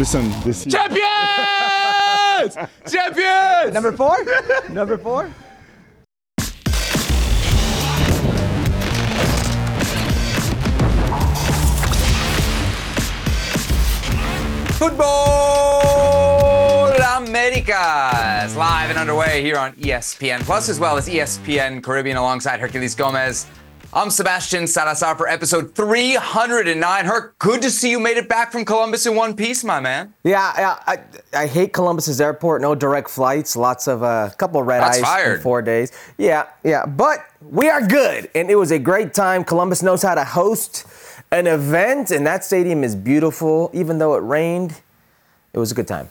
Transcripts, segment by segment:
Listen, this is Champions! Champions! Number four? Number four? Futbol Americas live and underway here on ESPN Plus as well as ESPN Caribbean alongside Herculez Gomez. I'm Sebastian Salazar for episode 309. Herc, good to see you made it back from Columbus in one piece, my man. Yeah, yeah I, I hate Columbus's airport. No direct flights. Lots of a uh, couple red That's eyes fired. in four days. Yeah, yeah. But we are good, and it was a great time. Columbus knows how to host an event, and that stadium is beautiful. Even though it rained, it was a good time.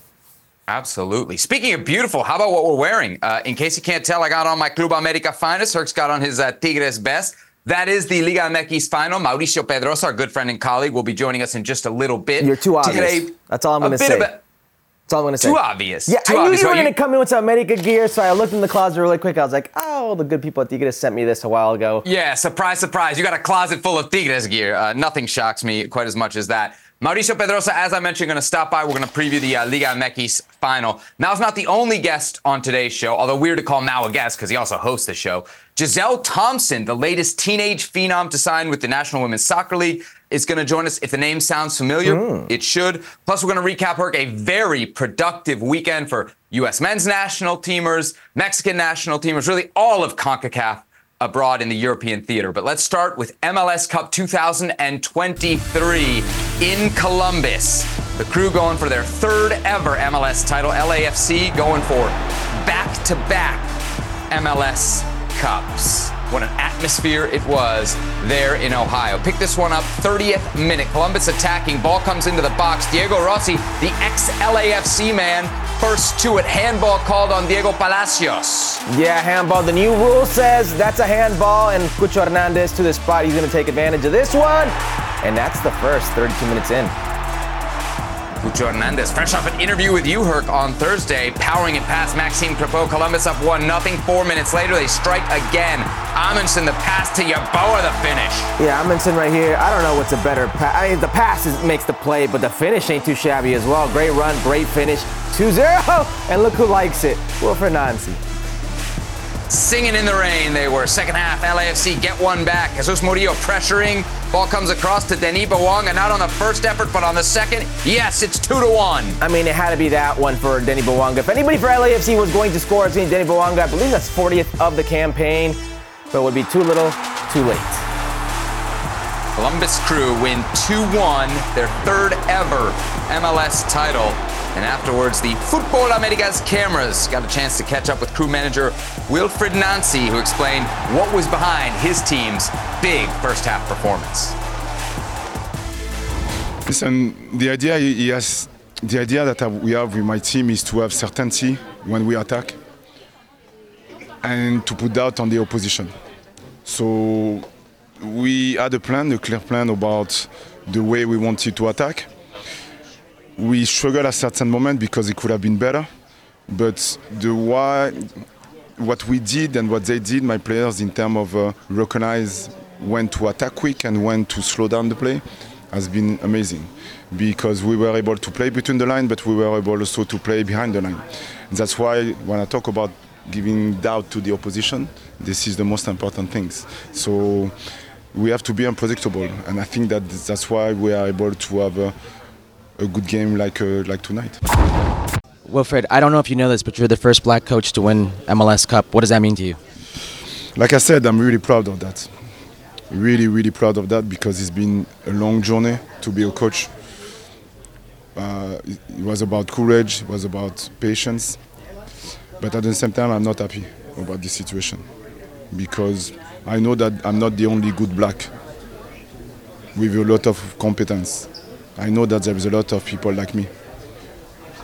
Absolutely. Speaking of beautiful, how about what we're wearing? Uh, in case you can't tell, I got on my Club America finest. Herc's got on his uh, Tigres best. That is the Liga MX final. Mauricio Pedroza, our good friend and colleague, will be joining us in just a little bit. You're too obvious. a- That's all I'm going to say. a- That's all I'm going to say. Too obvious. Yeah, Too I knew obvious. you were going to come in with some America gear, so I looked in the closet really quick. I was like, oh, the good people at Tigres sent me this a while ago. Yeah, surprise, surprise. You got a closet full of Tigres gear. Uh, nothing shocks me quite as much as that. Mauricio Pedroza, as I mentioned, going to stop by. We're going to preview the uh, Liga MX final. Mal's not the only guest on today's show, although weird to call Mal a guest because he also hosts the show. Gisele Thompson, the latest teenage phenom to sign with the National Women's Soccer League, is going to join us. If the name sounds familiar, it should. Plus, we're going to recap Herc a very productive weekend for U.S. men's national teamers, Mexican national teamers, really all of CONCACAF abroad in the European theater. But let's start with MLS Cup 2023 in Columbus. The crew going for their third ever MLS title. LAFC going for back to back MLS Cups. What an atmosphere it was there in Ohio. Pick this one up, 30th minute. Columbus attacking. Ball comes into the box. Diego Rossi, the ex LAFC man, first to it. Handball called on Diego Palacios. Yeah, handball. The new rule says that's a handball, and Cucho Hernandez to the spot. He's going to take advantage of this one. And that's the first 32 minutes in. Cucho Hernandez, fresh off an interview with you, Herc, on Thursday, powering it past Maxime Crepeau. Columbus up 1 nothing. Four minutes later, they strike again. Amundsen, the pass to Yeboah, the finish. Yeah, Amundsen right here. I don't know what's a better pass. I mean, the pass is, makes the play, but the finish ain't too shabby as well. Great run, great finish. 2-0, and look who likes it. Wilfried Nancy. Singing in the rain, they were. Second half, LAFC get one back. Jesus Murillo pressuring. Ball comes across to Denis Bouanga, not on the first effort, but on the second. Yes, it's 2 to 1. I mean, it had to be that one for Denny Bouanga. If anybody for LAFC was going to score, it's going to be Denny Bouanga. I believe that's 40th of the campaign, but it would be too little, too late. Columbus Crew win 2-1, their third ever MLS title. And afterwards, the Futbol Americas cameras got a chance to catch up with crew manager Wilfried Nancy, who explained what was behind his team's big first half performance. Listen, the idea yes, the idea that we have with my team is to have certainty when we attack and to put doubt on the opposition. So we had a plan, a clear plan about the way we wanted to attack. We struggled at certain moment because it could have been better, but the why, what we did and what they did, my players, in terms of uh, recognize when to attack quick and when to slow down the play, has been amazing because we were able to play between the line, but we were able also to play behind the line. That's why when I talk about giving doubt to the opposition, this is the most important things. So we have to be unpredictable, and I think that that's why we are able to have a, a good game like uh, like tonight. Wilfried, I don't know if you know this, but you're the first black coach to win MLS Cup. What does that mean to you? Like I said, I'm really proud of that. Really, really proud of that because it's been a long journey to be a coach. Uh, it it was about courage, it was about patience, but at the same time, I'm not happy about this situation because I know that I'm not the only good black with a lot of competence. I know that there is a lot of people like me.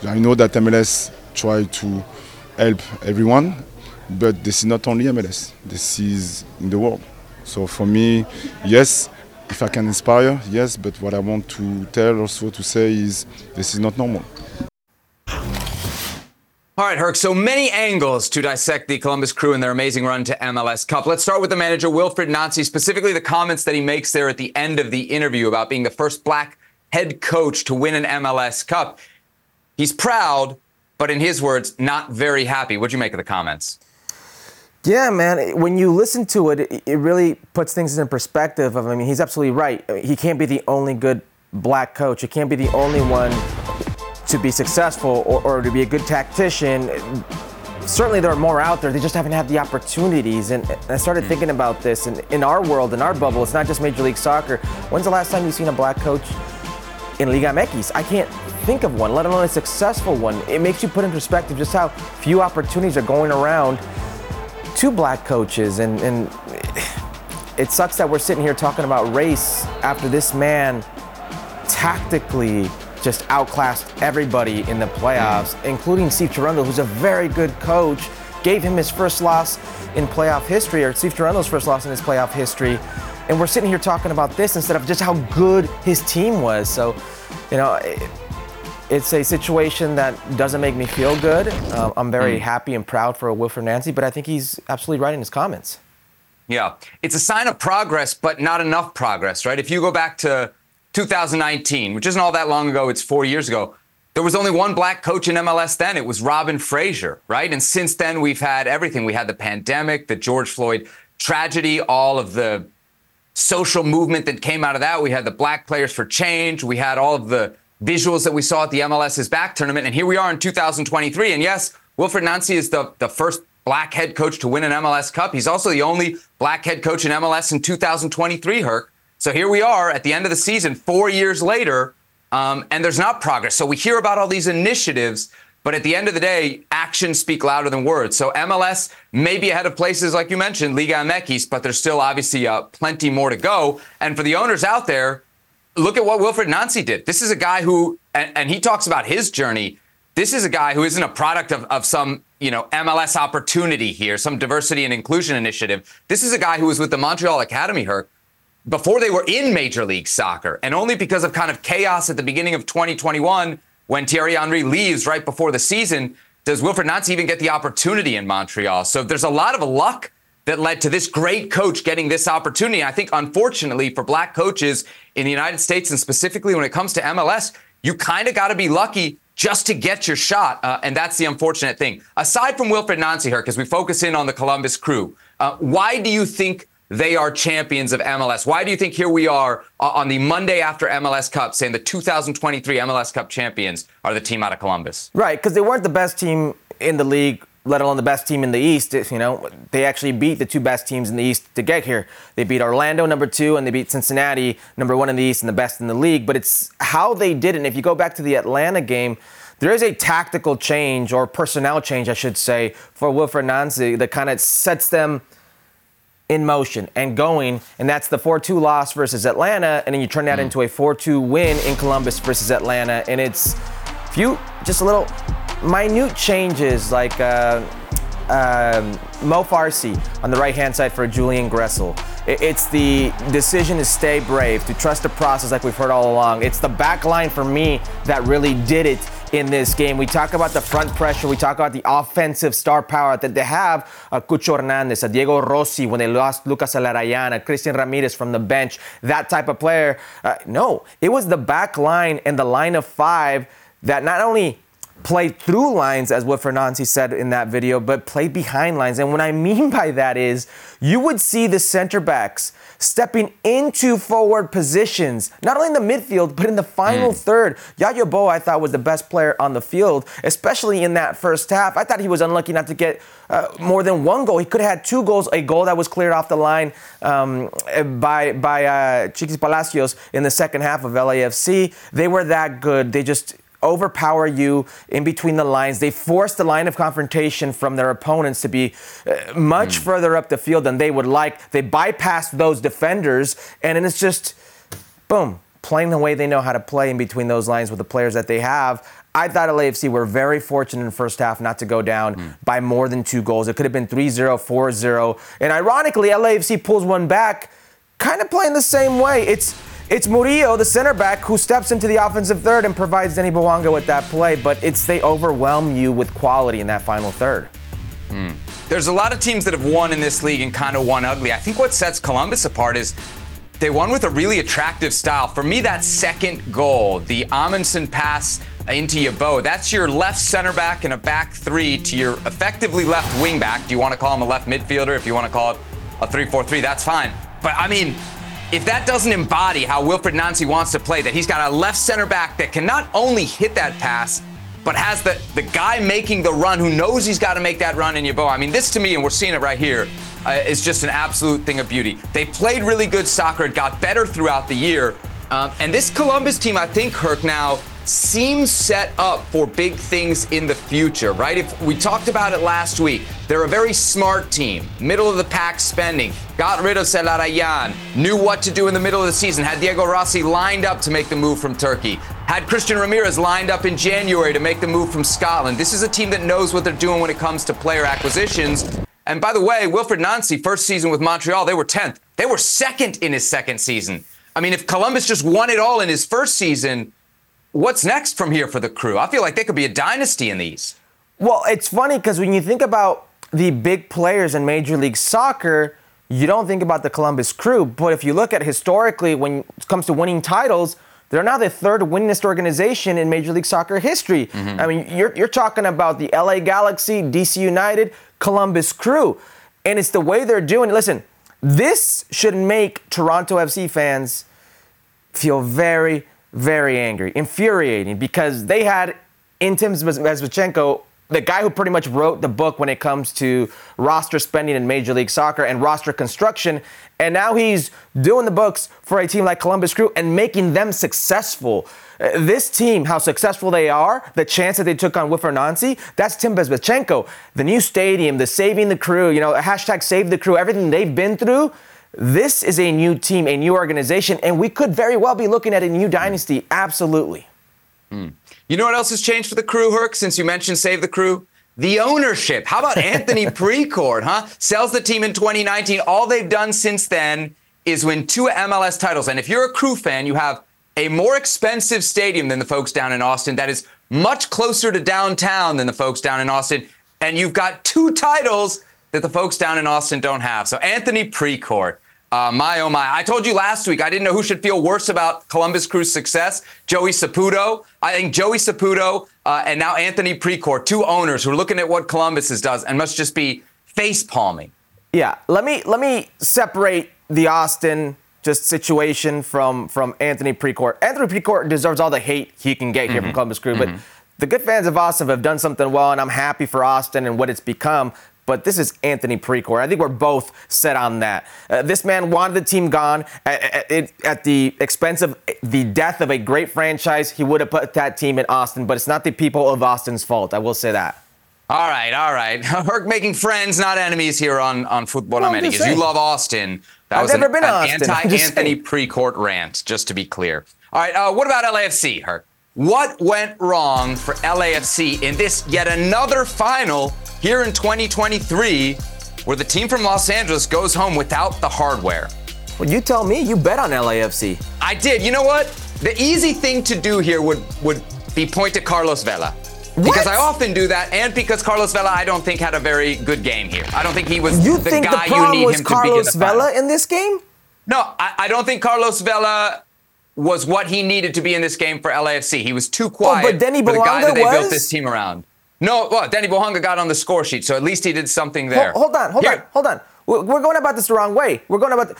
I know that MLS try to help everyone, but this is not only MLS. This is in the world. So for me, yes, if I can inspire, yes, but what I want to tell also to say is this is not normal. All right, Herc. So many angles to dissect the Columbus Crew and their amazing run to MLS Cup. Let's start with the manager, Wilfried Nancy, specifically the comments that he makes there at the end of the interview about being the first black head coach to win an MLS Cup. he's proud, but in his words, not very happy. What'd you make of the comments? Yeah, man. When you listen to it, it- really puts things in perspective. Of, I mean, he's absolutely right. He can't be the only good black coach. He can't be the only one to be successful or, or to be a good tactician. Certainly, there are more out there. They just haven't had the opportunities. And, and I started hmm. thinking about this. And in our world, in our bubble, it's not just Major League Soccer. When's the last time you've seen a black coach in Liga MX. I can't think of one, let alone a successful one. It makes you put in perspective just how few opportunities are going around to black coaches. And, and it sucks that we're sitting here talking about race after this man tactically just outclassed everybody in the playoffs, including Steve Cherundolo, who's a very good coach, gave him his first loss in playoff history, or Steve Cherundolo's first loss in his playoff history. And we're sitting here talking about this instead of just how good his team was. So, you know, it- it's a situation that doesn't make me feel good. Uh, I'm very happy and proud for Wilfried Nancy, but I think he's absolutely right in his comments. Yeah, it's a sign of progress, but not enough progress, right? If you go back to 2019, which isn't all that long ago, it's four years ago, there was only one black coach in MLS then. It was Robin Fraser, right? And since then, we've had everything. We had the pandemic, the George Floyd tragedy, all of the social movement that came out of that. We had the Black Players for Change. We had all of the visuals that we saw at the MLS's back tournament. And here we are in 2023. And yes, Wilfried Nancy is the, the first black head coach to win an MLS Cup. He's also the only black head coach in MLS in 2023, Herc. So here we are at the end of the season, four years later, um, and there's not progress. So we hear about all these initiatives, but at the end of the day, actions speak louder than words. So MLS may be ahead of places like you mentioned, Liga MX, but there's still obviously uh, plenty more to go. And for the owners out there, look at what Wilfried Nancy did. This is a guy who, and, and he talks about his journey. This is a guy who isn't a product of, of some, you know, MLS opportunity here, some diversity and inclusion initiative. This is a guy who was with the Montreal Academy, Herc, before they were in Major League Soccer. And only because of kind of chaos at the beginning of 2021, when Thierry Henry leaves right before the season, does Wilfried Nancy even get the opportunity in Montreal? So there's a lot of luck that led to this great coach getting this opportunity. I think, unfortunately, for black coaches in the United States and specifically when it comes to MLS, you kind of got to be lucky just to get your shot. Uh, and that's the unfortunate thing. Aside from Wilfried Nancy here, because we focus in on the Columbus crew, uh, why do you think they are champions of MLS? Why do you think here we are uh, on the Monday after MLS Cup saying the 2023 MLS Cup champions are the team out of Columbus? Right, because they weren't the best team in the league, let alone the best team in the East. You know, they actually beat the two best teams in the East to get here. They beat Orlando, number two, and they beat Cincinnati, number one in the East and the best in the league. But it's how they did it. And if you go back to the Atlanta game, there is a tactical change or personnel change, I should say, for Wilfried Nancy that kind of sets them in motion and going, and that's the 4-2 loss versus Atlanta, and then you turn that into a 4-2 win in Columbus versus Atlanta, and it's few just a little minute changes like uh, um, Mo Farsi on the right-hand side for Julian Gressel. It- It's the decision to stay brave, to trust the process, like we've heard all along. It's the back line for me that really did it in this game. We talk about the front pressure. We talk about the offensive star power that they have. Uh, Cucho Hernandez, uh, Diego Rossi when they lost Lucas Zelarayan, Christian Ramirez from the bench, that type of player. Uh, no, it was the back line and the line of five that not only played through lines, as what Fernandes said in that video, but play behind lines. And what I mean by that is you would see the center backs stepping into forward positions, not only in the midfield, but in the final third. Yeboah, I thought, was the best player on the field, especially in that first half. I thought he was unlucky not to get uh, more than one goal. He could have had two goals, a goal that was cleared off the line um, by, by uh, Chiquis Palacios in the second half of LAFC. They were that good. They just overpower you in between the lines. They force the line of confrontation from their opponents to be uh, much further up the field than they would like. They bypass those defenders, and it's just boom, playing the way they know how to play in between those lines with the players that they have. I thought LAFC were very fortunate in the first half not to go down by more than two goals. It could have been 3 0, 4 0. And ironically, LAFC pulls one back, kind of playing the same way. It's it's Murillo, the center back, who steps into the offensive third and provides Denny Bouanga with that play, but it's they overwhelm you with quality in that final third. Hmm. There's a lot of teams that have won in this league and kind of won ugly. I think what sets Columbus apart is they won with a really attractive style. For me, that second goal, the Amundsen pass into Yeboah. That's your left center back and a back three to your effectively left wing back. Do you want to call him a left midfielder? If you want to call it a 3 4 3, that's fine. But I mean, if that doesn't embody how Wilfried Nancy wants to play, that he's got a left center back that can not only hit that pass, but has the, the guy making the run who knows he's got to make that run in Yeboah. I mean, this to me, and we're seeing it right here, uh, is just an absolute thing of beauty. They played really good soccer. It got better throughout the year. Um, and this Columbus team, I think, Herc, now seems set up for big things in the future, right? If we talked about it last week, they're a very smart team, middle of the pack spending, got rid of Zelarayan, knew what to do in the middle of the season, had Diego Rossi lined up to make the move from Turkey, had Christian Ramirez lined up in January to make the move from Scotland. This is a team that knows what they're doing when it comes to player acquisitions. And by the way, Wilfried Nancy, first season with Montreal, they were 10th. They were second in his second season. I mean, if Columbus just won it all in his first season, what's next from here for the crew? I feel like they could be a dynasty in these. Well, it's funny because when you think about the big players in Major League Soccer, you don't think about the Columbus Crew. But if you look at historically, when it comes to winning titles, they're now the third winningest organization in Major League Soccer history. Mm-hmm. I mean, you're, you're talking about the LA Galaxy, DC United, Columbus Crew. And it's the way they're doing it. Listen, this should make Toronto FC fans feel very, very angry, infuriating, because they had in Tim Bezbatchenko, the guy who pretty much wrote the book when it comes to roster spending in Major League Soccer and roster construction. And now he's doing the books for a team like Columbus Crew and making them successful. Uh, this team, how successful they are, the chance that they took on Wilfried Nancy, that's Tim Bezbatchenko. The new stadium, the saving the crew, you know, hashtag save the crew, everything they've been through. This is a new team, a new organization, and we could very well be looking at a new dynasty. Absolutely. Mm. You know what else has changed for the crew, Herc, since you mentioned Save the Crew? The ownership. How about Anthony Precourt, huh? Sells the team in 2019. All they've done since then is win two MLS titles. And if you're a crew fan, you have a more expensive stadium than the folks down in Austin that is much closer to downtown than the folks down in Austin. And you've got two titles that the folks down in Austin don't have. So Anthony Precourt. Uh, my oh my! I told you last week I didn't know who should feel worse about Columbus Crew's success. Joey Saputo. I think Joey Saputo uh, and now Anthony Precourt, two owners who are looking at what Columbus does and must just be face palming. Yeah, let me let me separate the Austin just situation from from Anthony Precourt. Anthony Precourt deserves all the hate he can get here mm-hmm. from Columbus Crew, mm-hmm. but the good fans of Austin have done something well, and I'm happy for Austin and what it's become but this is Anthony Precourt. I think we're both set on that. Uh, this man wanted the team gone at, at, at, the expense of the death of a great franchise. He would have put that team in Austin, but it's not the people of Austin's fault. I will say that. All right, all right. Herc making friends, not enemies here on, on Football well, Americas. You love Austin. That I've was never an, been an anti-Anthony Precourt rant, just to be clear. All right, uh, what about LAFC, Herc? What went wrong for LAFC in this yet another final here in 2023 where the team from Los Angeles goes home without the hardware. Well, you tell me. You bet on LAFC. I did. You know what? The easy thing to do here would would be point to Carlos Vela. Because I often do that, and because Carlos Vela, I don't think had a very good game here. I don't think he was you the think guy the problem you need was him Carlos to be in the Vela final. in this game? No, I, I, don't think Carlos Vela was what he needed to be in this game for LAFC. He was too quiet oh, but Denny for the guy that they was? built this team around. No, well, Danny Bouanga got on the score sheet, so at least he did something there. Hold, hold on, hold Here. on, hold on. We're going about this the wrong way. We're going about. The,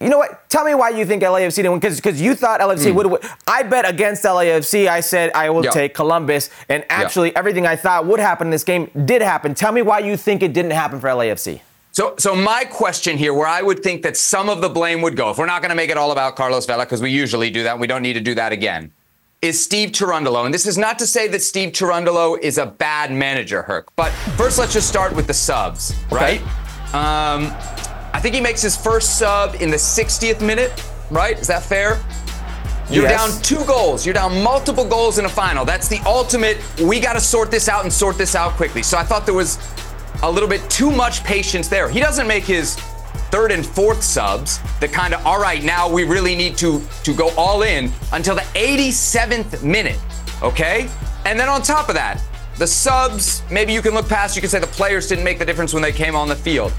you know what? Tell me why you think LAFC didn't win. Because you thought LAFC mm. would win. I bet against LAFC. I said I will take Columbus. And actually, everything I thought would happen in this game did happen. Tell me why you think it didn't happen for LAFC. So, so my question here, where I would think that some of the blame would go, if we're not going to make it all about Carlos Vela, because we usually do that, we don't need to do that again is Steve Cherundolo. And this is not to say that Steve Cherundolo is a bad manager, Herc. But first, let's just start with the subs, right? Okay. Um, I think he makes his first sub in the 60th minute, right? Is that fair? You're yes. down two goals. You're down multiple goals in a final. That's the ultimate. We got to sort this out and sort this out quickly. So I thought there was a little bit too much patience there. He doesn't make his third and fourth subs, the kind of all right, now we really need to to go all in until the 87th minute, okay? And then on top of that, the subs, maybe you can look past, you can say the players didn't make the difference when they came on the field.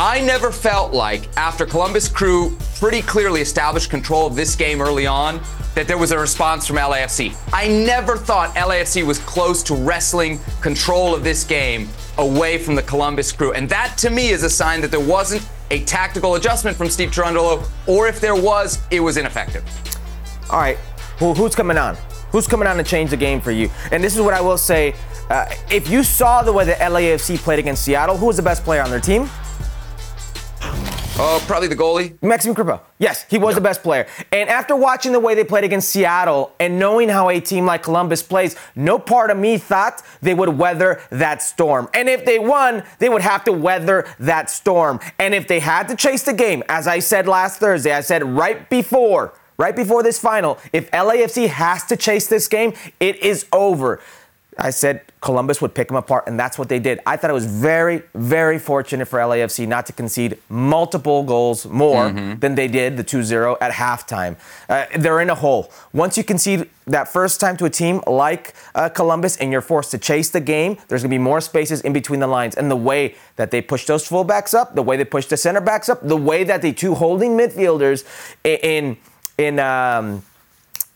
I never felt like after Columbus Crew pretty clearly established control of this game early on, that there was a response from LAFC. I never thought LAFC was close to wrestling control of this game away from the Columbus crew. And that to me is a sign that there wasn't a tactical adjustment from Steve Cherundolo, or if there was, it was ineffective. All right, Who, who's coming on? Who's coming on to change the game for you? And this is what I will say. Uh, if you saw the way the LAFC played against Seattle, who was the best player on their team? Oh, probably the goalie. Maxime Crepeau. Yes, he was the best player. And after watching the way they played against Seattle and knowing how a team like Columbus plays, no part of me thought they would weather that storm. And if they won, they would have to weather that storm. And if they had to chase the game, as I said last Thursday, I said right before, right before this final, if LAFC has to chase this game, it is over. I said Columbus would pick them apart, and that's what they did. I thought it was very, very fortunate for LAFC not to concede multiple goals more mm-hmm. than they did, the 2 0 at halftime. Uh, they're in a hole. Once you concede that first time to a team like uh, Columbus and you're forced to chase the game, there's going to be more spaces in between the lines. And the way that they push those fullbacks up, the way they push the center backs up, the way that the two holding midfielders in, in, um,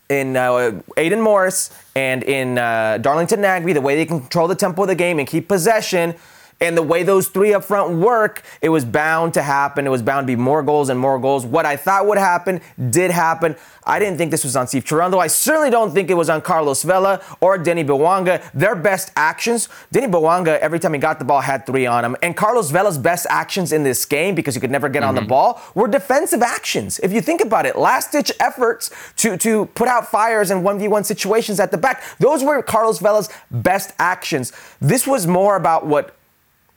in uh, Aidan Morris and in uh, Darlington Nagbe, the way they control the tempo of the game and keep possession, and the way those three up front work, it was bound to happen. It was bound to be more goals and more goals. What I thought would happen did happen. I didn't think this was on Steve Cherundolo. I certainly don't think it was on Carlos Vela or Denis Bouanga. Their best actions, Denis Bouanga, every time he got the ball, had three on him. And Carlos Vela's best actions in this game, because he could never get mm-hmm. on the mm-hmm. ball, were defensive actions. If you think about it, last ditch efforts to, to put out fires in 1v1 situations at the back, those were Carlos Vela's best actions. This was more about what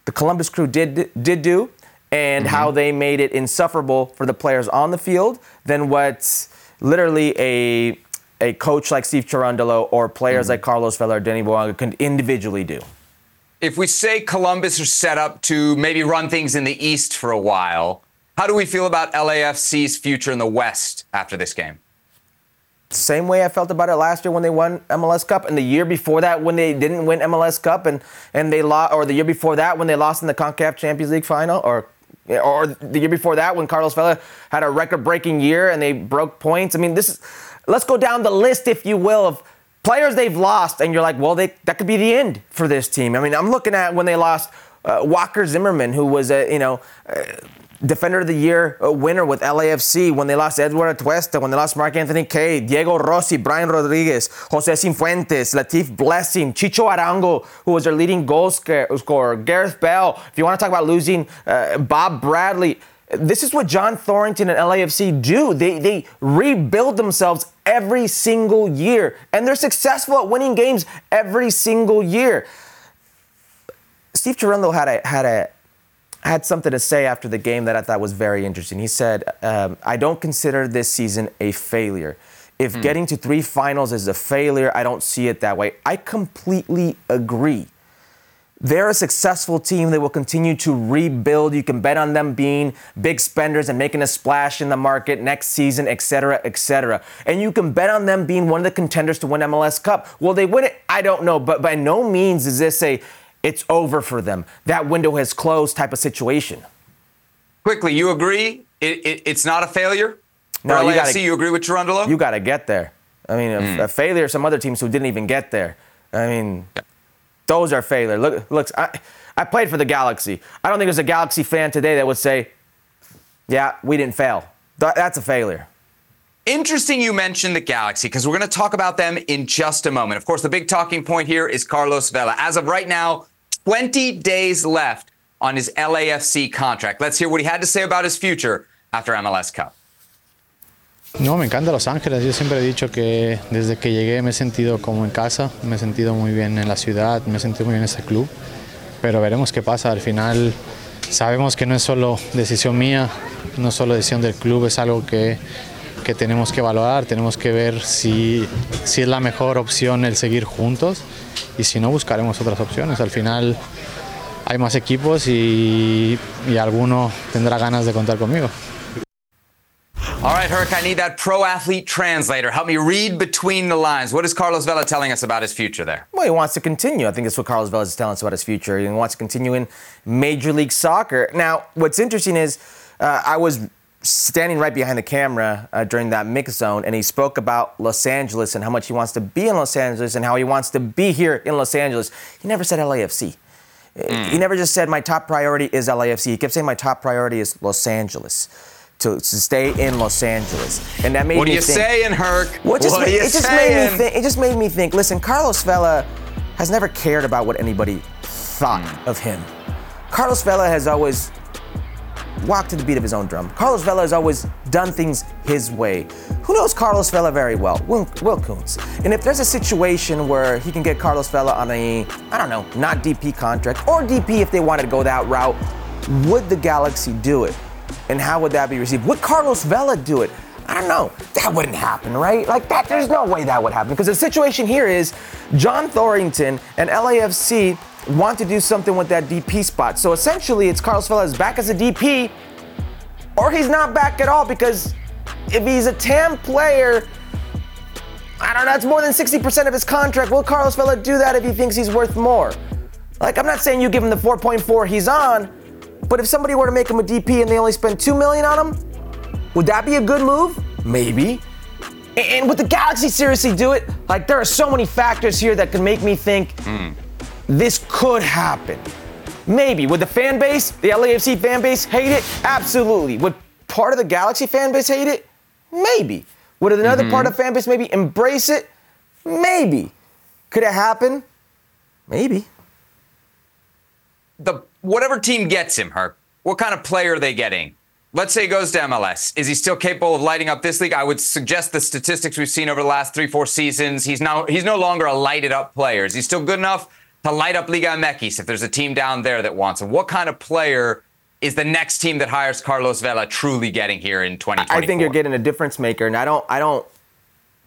the Columbus crew did did do and mm-hmm. how they made it insufferable for the players on the field than what literally a a coach like Steve Cherundolo or players mm-hmm. like Carlos Vela or Denny Bouanga can individually do. If we say Columbus are set up to maybe run things in the East for a while, how do we feel about LAFC's future in the West after this game? Same way I felt about it last year when they won MLS Cup, and the year before that when they didn't win MLS Cup, and and they lost, or the year before that when they lost in the Concacaf Champions League final, or or the year before that when Carlos Vela had a record-breaking year and they broke points. I mean, this is let's go down the list, if you will, of players they've lost, and you're like, well, they, that could be the end for this team. I mean, I'm looking at when they lost uh, Walker Zimmerman, who was a you know. Uh, Defender of the Year uh, winner with LAFC when they lost Eduard Atuesta, when they lost Mark Anthony Kaye, Diego Rossi, Brian Rodriguez, Jose Cifuentes, Latif Blessing, Chicho Arango, who was their leading goal scorer, Gareth Bale. If you want to talk about losing uh, Bob Bradley, this is what John Thorrington and LAFC do. They, they rebuild themselves every single year, and they're successful at winning games every single year. Steve Cherundolo had a, had a had something to say after the game that I thought was very interesting. He said, um, I don't consider this season a failure. If mm. getting to three finals is a failure, I don't see it that way. I completely agree. They're a successful team. They will continue to rebuild. You can bet on them being big spenders and making a splash in the market next season, et cetera, et cetera. And you can bet on them being one of the contenders to win MLS Cup. Will they win it? I don't know. But by no means is this a it's over for them. That window has closed type of situation. Quickly, you agree it, it, it's not a failure? No, you got to. You agree with Cherundolo? You got to get there. I mean, mm. a, a, failure. Some other teams who didn't even get there. I mean, yeah. those are failure. Look, look. I, I played for the Galaxy. I don't think there's a Galaxy fan today that would say, "Yeah, we didn't fail." Th- that's a failure. Interesting you mentioned the Galaxy because we're going to talk about them in just a moment. Of course, the big talking point here is Carlos Vela. As of right now, 20 days left on his LAFC contract. Let's hear what he had to say about his future after MLS Cup. No, me encanta Los Ángeles. Yo siempre he dicho que desde que llegué me he sentido como en casa, me he sentido muy bien en la ciudad, me he sentido muy bien en este club. Pero veremos qué pasa. Al final sabemos que no es solo decisión mía, no es solo decisión del club, es algo que, que tenemos que valorar, tenemos que ver si, si es la mejor opción el seguir juntos y si no buscaremos otras opciones. Al final hay más equipos y, y alguno tendrá ganas de contar conmigo. All right, Herc, I need that pro athlete translator. Help me read between the lines. What is Carlos Vela telling us about his future there? Well, he wants to continue. I think that's what Carlos Vela is telling us about his future. He wants to continue in Major League Soccer. Now, what's interesting is uh, I was standing right behind the camera uh, during that mix zone, and he spoke about Los Angeles and how much he wants to be in Los Angeles and how he wants to be here in Los Angeles. He never said LAFC. He never just said my top priority is LAFC. He kept saying my top priority is Los Angeles. To, to stay in Los Angeles, and that made What are me you think, saying, Herc? It just, what made, are you it just made me think. It just made me think. Listen, Carlos Vela has never cared about what anybody thought Hmm. of him. Carlos Vela has always walked to the beat of his own drum. Carlos Vela has always done things his way. Who knows Carlos Vela very well? Will, Will Kuntz. And if there's a situation where he can get Carlos Vela on a, I don't know, not DP contract, or DP if they wanted to go that route, would the Galaxy do it? And how would that be received? Would Carlos Vela do it? I don't know. That wouldn't happen, right? Like that, there's no way that would happen. Because the situation here is John Thorrington and LAFC want to do something with that DP spot. So essentially, it's Carlos Vela back as a DP, or he's not back at all because if he's a TAM player, I don't know, that's more than 60% of his contract. Will Carlos Vela do that if he thinks he's worth more? Like, I'm not saying you give him the 4.4 he's on, but if somebody were to make him a DP and they only spend 2 million on him, would that be a good move? Maybe. And would the Galaxy seriously do it? Like, there are so many factors here that could make me think hmm. This could happen. Maybe. Would the fan base, the LAFC fan base, hate it? Absolutely. Would part of the Galaxy fan base hate it? Maybe. Would another part of the fan base maybe embrace it? Maybe. Could it happen? Maybe. the whatever team gets him, Herc, what kind of player are they getting? Let's say he goes to MLS. Is he still capable of lighting up this league? I would suggest the statistics we've seen over the last three, four seasons. He's now he's no longer a lighted up player. Is he still good enough to light up Liga MX if there's a team down there that wants him? What kind of player is the next team that hires Carlos Vela truly getting here in 2024? I think you're getting a difference maker, and I don't I don't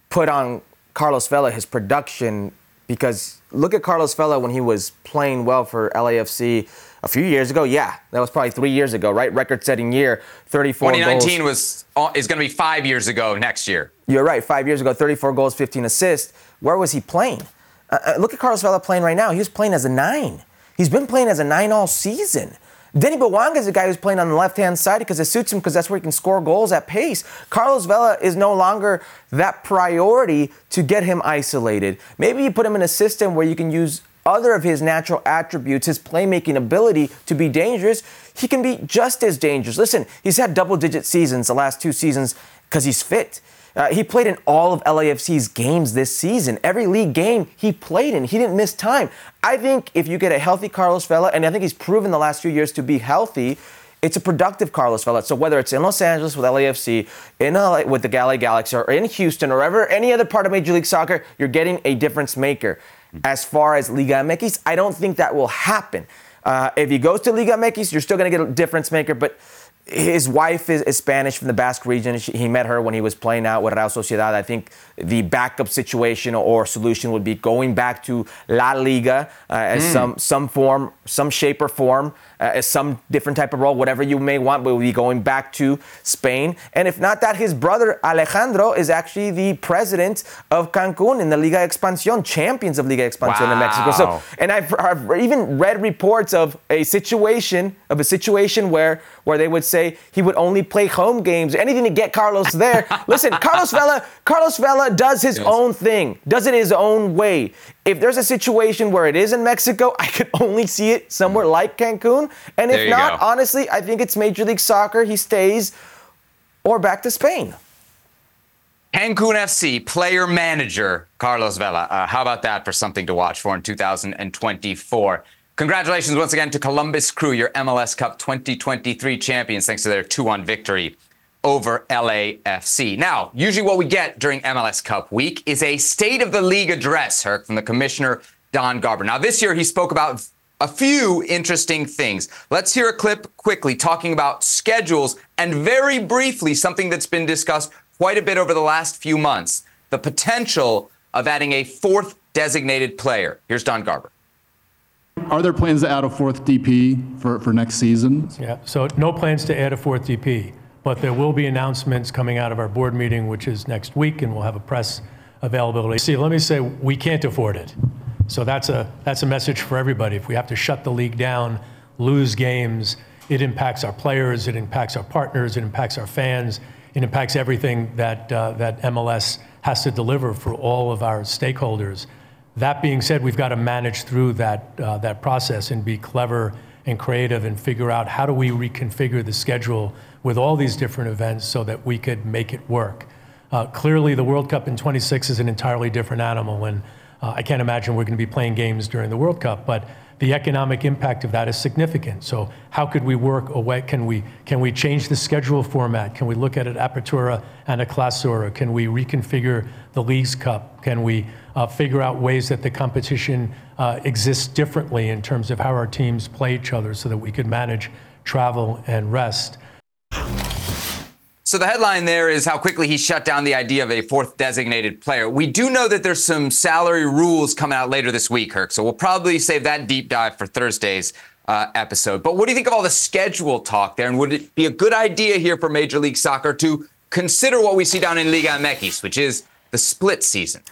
put on Carlos Vela his production because look at Carlos Vela when he was playing well for LAFC a few years ago. Yeah, that was probably three years ago, right? Record-setting year, 34 2019 goals. was uh, is going to be five years ago next year. You're right. Five years ago, 34 goals, 15 assists. Where was he playing? Uh, uh, look at Carlos Vela playing right now. He was playing as a nine. He's been playing as a nine all season. Denny Bouanga is a guy who's playing on the left-hand side because it suits him because that's where he can score goals at pace. Carlos Vela is no longer that priority to get him isolated. Maybe you put him in a system where you can use other of his natural attributes, his playmaking ability to be dangerous. He can be just as dangerous. Listen, he's had double-digit seasons the last two seasons because he's fit. Uh, he played in all of LAFC's games this season. Every league game he played in, he didn't miss time. I think if you get a healthy Carlos Vela, and I think he's proven the last few years to be healthy, it's a productive Carlos Vela. So whether it's in Los Angeles with LAFC, in LA with the LA Galaxy, or in Houston, or ever any other part of Major League Soccer, you're getting a difference maker. As far as Liga MX, I don't think that will happen. Uh, if he goes to Liga MX, you're still going to get a difference maker, but his wife is, is Spanish from the Basque region. She, he met her when he was playing out with Real Sociedad. I think the backup situation or solution would be going back to La Liga uh, as some some form, some shape or form, uh, as some different type of role, whatever you may want. But we'll be going back to Spain. And if not that, his brother Alejandro is actually the president of Cancun in the Liga Expansión, champions of Liga Expansión in Mexico. So and I've, I've even read reports of a situation of a situation where where they would say he would only play home games, anything to get Carlos there. Listen, Carlos Vela, Carlos Vela does his own thing, does it his own way. If there's a situation where it is in Mexico, I could only see it somewhere like Cancun. And if not, go. honestly, I think it's Major League Soccer. He stays or back to Spain. Cancun FC player manager Carlos Vela. Uh, how about that for something to watch for in 2024? Congratulations once again to Columbus Crew, your MLS Cup 2023 champions, thanks to their 2 1 victory over LAFC. Now, usually what we get during MLS Cup week is a state of the league address, Herc, from the commissioner, Don Garber. Now, this year he spoke about a few interesting things. Let's hear a clip quickly talking about schedules and very briefly something that's been discussed quite a bit over the last few months the potential of adding a fourth designated player. Here's Don Garber. Are there plans to add a fourth DP for, for next season? Yeah, so no plans to add a fourth DP, but there will be announcements coming out of our board meeting, which is next week, and we'll have a press availability. See, let me say, we can't afford it. So that's a, that's a message for everybody. If we have to shut the league down, lose games, it impacts our players, it impacts our partners, it impacts our fans, it impacts everything that, uh, that MLS has to deliver for all of our stakeholders. That being said, we've got to manage through that, uh, that process and be clever and creative and figure out how do we reconfigure the schedule with all these different events so that we could make it work. Uh, clearly, the World Cup in 26 is an entirely different animal, and uh, I can't imagine we're going to be playing games during the World Cup, but the economic impact of that is significant. So how could we work away? Can we, can we change the schedule format? Can we look at an Apertura and a Clausura? Can we reconfigure the Leagues Cup? Can we uh, figure out ways that the competition uh, exists differently in terms of how our teams play each other so that we could manage travel and rest? So the headline there is how quickly he shut down the idea of a fourth designated player. We do know that there's some salary rules coming out later this week, Herc. So we'll probably save that deep dive for Thursday's uh, episode. But what do you think of all the schedule talk there? And would it be a good idea here for Major League Soccer to consider what we see down in Liga MX, which is the split season?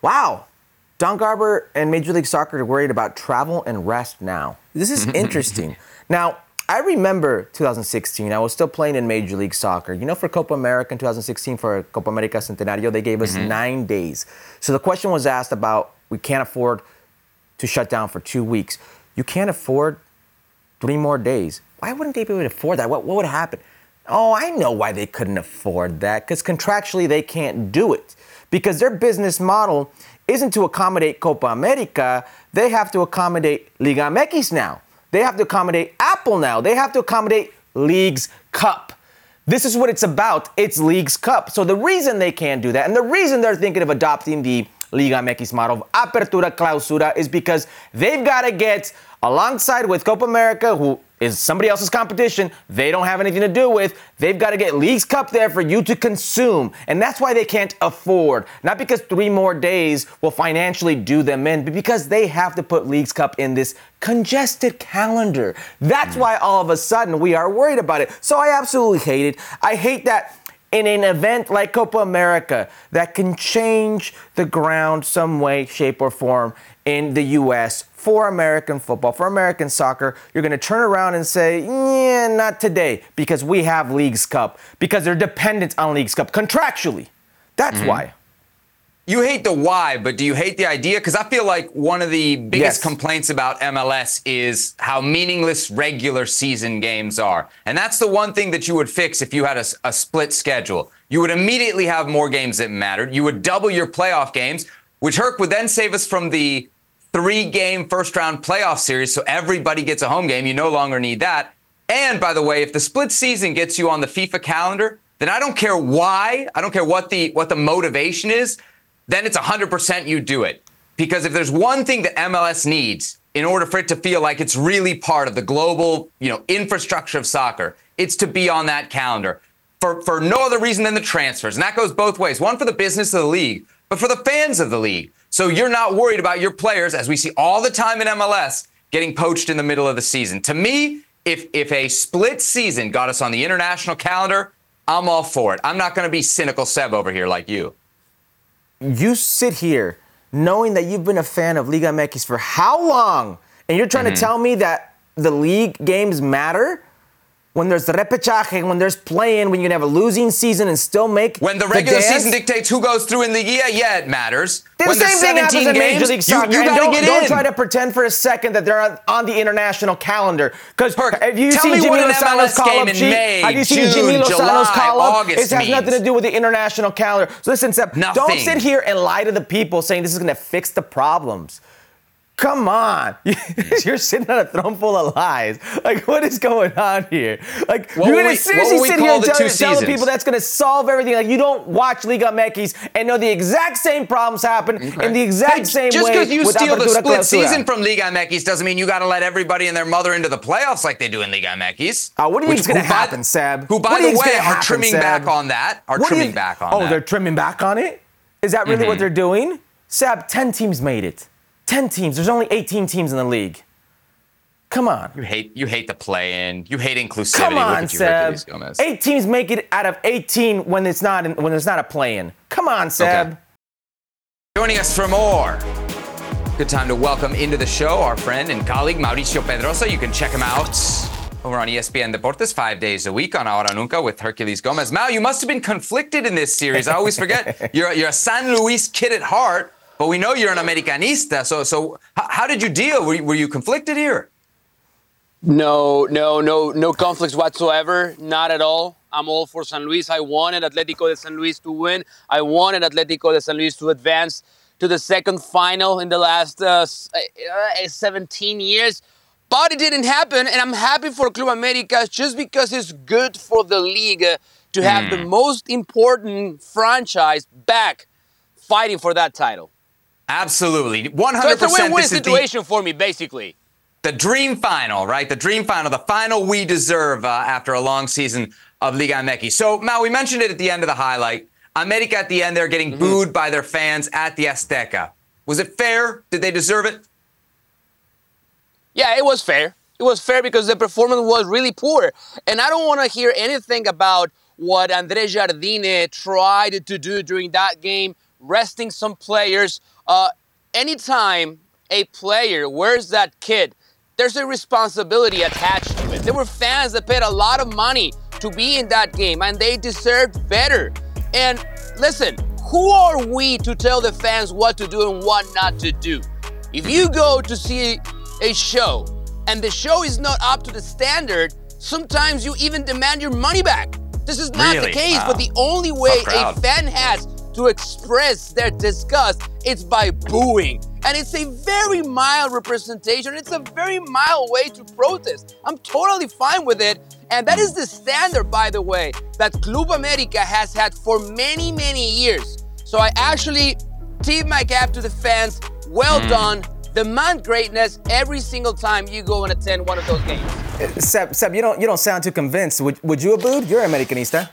Wow. Don Garber and Major League Soccer are worried about travel and rest now. This is interesting. now, I remember 2016. I was still playing in Major League Soccer. You know, for Copa America in 2016, for Copa America Centenario, they gave us mm-hmm. nine days. So the question was asked about we can't afford to shut down for two weeks. You can't afford three more days. Why wouldn't they be able to afford that? What, what would happen? Oh, I know why they couldn't afford that because contractually they can't do it. Because their business model isn't to accommodate Copa America, they have to accommodate Liga MX now. They have to accommodate Apple now. They have to accommodate Leagues Cup. This is what it's about. It's Leagues Cup. So the reason they can't do that, and the reason they're thinking of adopting the Liga MX model of Apertura Clausura is because they've got to get alongside with Copa America, who is somebody else's competition, they don't have anything to do with. They've got to get Leagues Cup there for you to consume. And that's why they can't afford. Not because three more days will financially do them in, but because they have to put Leagues Cup in this congested calendar. That's hmm. why all of a sudden we are worried about it. So I absolutely hate it. I hate that in an event like Copa America that can change the ground some way, shape, or form in the U.S. for American football, for American soccer, you're going to turn around and say, yeah, not today, because we have Leagues Cup, because they're dependent on Leagues Cup contractually. That's mm-hmm. why. You hate the why, but do you hate the idea? Because I feel like one of the biggest Yes. complaints about MLS is how meaningless regular season games are. And that's the one thing that you would fix if you had a split schedule. You would immediately have more games that mattered. You would double your playoff games, which Herc would then save us from the three game first round playoff series. So everybody gets a home game. You no longer need that. And by the way, if the split season gets you on the FIFA calendar, then I don't care why. I don't care what the what the motivation is. Then it's 100% you do it. Because if there's one thing that MLS needs in order for it to feel like it's really part of the global, you know, infrastructure of soccer, it's to be on that calendar for, for no other reason than the transfers. And that goes both ways. One for the business of the league, but for the fans of the league. So you're not worried about your players, as we see all the time in MLS, getting poached in the middle of the season. To me, if if a split season got us on the international calendar, I'm all for it. I'm not going to be cynical Seb over here like you. you sit here knowing that you've been a fan of Liga MX for how long, and you're trying Mm-hmm. to tell me that the league games matter? When there's repechaje, when there's playing, when you can have a losing season and still make When the regular dance? season dictates who goes through in the year, yeah, it matters. The when same thing happens 17 in Major League you, Soccer. you gotta don't, get don't try to pretend for a second that they're on, on the international calendar. Because have you seen Jimmy Lozano's call up in? May, Have you seen June, Jimmy Lozano's call up? It has nothing to do with the international calendar. So listen, Seb, don't sit here and lie to the people saying this is going to fix the problems. Come on. You're sitting on a throne full of lies. Like, what is going on here? Like, What you're going to seriously sit here and tell, two tell people that's going to solve everything. Like, you don't watch Liga MX and know the exact same problems happen in the exact Hey, same just way. Just because you steal the split season from Liga MX doesn't mean you got to let everybody and their mother into the playoffs like they do in Liga MX. Uh, what do you think's gonna who happen, Seb? Who, by What do you the way, gonna are happen, trimming Seb? back on that. Are What you- trimming back on oh, that. Mm-hmm. they're trimming back on it? Is that really what they're doing? Seb, 10 teams made it. 10 teams. There's only 18 teams in the league. Come on. You hate you hate the play in. You hate inclusivity. Come Look on, at Seb. Herculez Gomez. Eight teams make it out of 18 when it's not in, when it's not a play-in. Come on, Seb. Okay. Joining us for more. Good time to welcome into the show our friend and colleague Mauricio Pedroza. You can check him out over on ESPN Deportes five days a week on Ahora Nunca with Hercules Gomez. Mal, you must have been conflicted in this series. I always forget you're you're a San Luis kid at heart, but we know you're an Americanista. So so how did you deal? Were you, were you conflicted here? No, no, no, no conflicts whatsoever. Not at all. I'm all for San Luis. I wanted Atletico de San Luis to win. I wanted Atletico de San Luis to advance to the second final in the last uh, uh, 17 years. But it didn't happen, and I'm happy for Club America just because it's good for the league uh, to have the most important franchise back fighting for that title. Absolutely, 100% So it's a win-win this is the- situation for me, basically. the dream final, right? The dream final, the final we deserve uh, after a long season of Liga MX. So, Mal, we mentioned it at the end of the highlight. America at the end, they're getting booed by their fans at the Azteca. Was it fair? Did they deserve it? Yeah, it was fair. It was fair because the performance was really poor. And I don't want to hear anything about what Andre Jardine tried to do during that game, resting some players. Uh, anytime a player wears that kit, there's a responsibility attached to it. There were fans that paid a lot of money to be in that game, and they deserved better. And listen, who are we to tell the fans what to do and what not to do? If you go to see a show and the show is not up to the standard, sometimes you even demand your money back. This is not Really? the case, Wow. but the only way a fan has to express their disgust it's by booing. And it's a very mild representation. It's a very mild way to protest. I'm totally fine with it. And that is the standard, by the way, that Club America has had for many, many years. So I actually tip my cap to the fans. Well hmm. done. Demand greatness every single time you go and attend one of those games. Seb, Seb, you don't you don't sound too convinced. Would, would you have booed? You're a Americanista.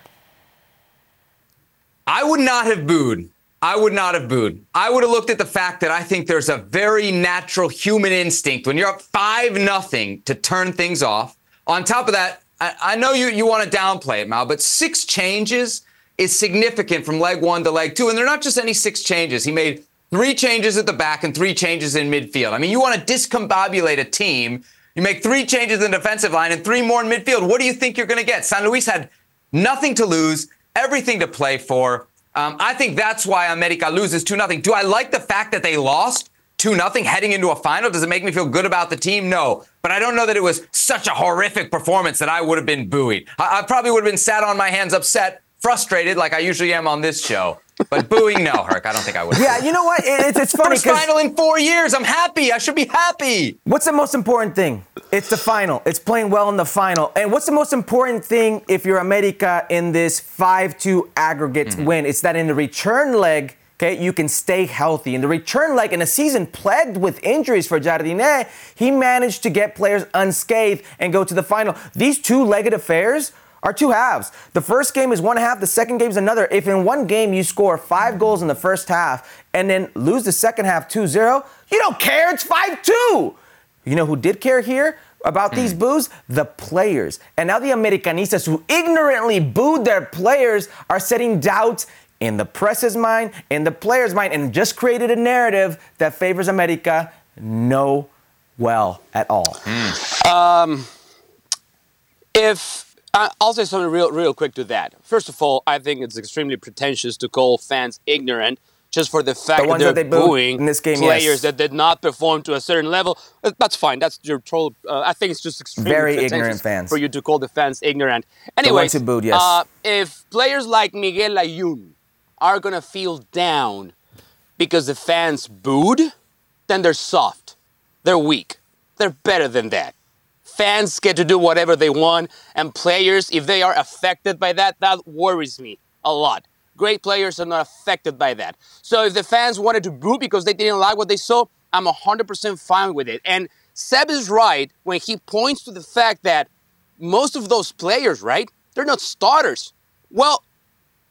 I would not have booed. I would not have booed. I would have looked at the fact that I think there's a very natural human instinct when you're up five nothing to turn things off. On top of that, I, I know you you want to downplay it, Mal, but six changes is significant from leg one to leg two, and they're not just any six changes. He made three changes at the back and three changes in midfield. I mean, you want to discombobulate a team. You make three changes in the defensive line and three more in midfield. What do you think you're going to get? San Luis had nothing to lose, everything to play for. Um, I think that's why America loses 2 0. Do I like the fact that they lost 2 0 heading into a final? Does it make me feel good about the team? No. But I don't know that it was such a horrific performance that I would have been buoyed. I, I probably would have been sat on my hands, upset, frustrated, like I usually am on this show. But booing, no, Herc. I don't think I would. Yeah, you know what? It, it's, it's funny First final in four years. I'm happy. I should be happy. what's the most important thing? It's the final. It's playing well in the final. And what's the most important thing if you're America in this 5-2 aggregate mm-hmm. win? It's that in the return leg, okay, you can stay healthy. In the return leg, in a season plagued with injuries for Jardine, he managed to get players unscathed and go to the final. These two-legged affairs are two halves. The first game is one half, the second game is another. If in one game you score five goals in the first half and then lose the second half 2 0, you don't care. It's 5 2. You know who did care here about these mm. boos? The players. And now the Americanistas who ignorantly booed their players are setting doubt in the press's mind, in the players' mind, and just created a narrative that favors America no well at all. Mm. Um, if I- I'll say something real, real quick to that. First of all, I think it's extremely pretentious to call fans ignorant just for the fact The that that they're they booed booing in this game, players yes. that did not perform to a certain level. Uh, That's fine. That's your troll. Uh, I think it's just extremely Very pretentious ignorant fans. for you to call the fans ignorant. ones Anyways, who booed, yes. uh, if players like Miguel Ayun are gonna feel down because the fans booed, then they're soft. They're weak. They're better than that fans get to do whatever they want, and players, if they are affected by that, that worries me a lot. Great players are not affected by that. So if the fans wanted to boo because they didn't like what they saw, I'm 100% fine with it. And Seb is right when he points to the fact that most of those players, right, they're not starters. Well,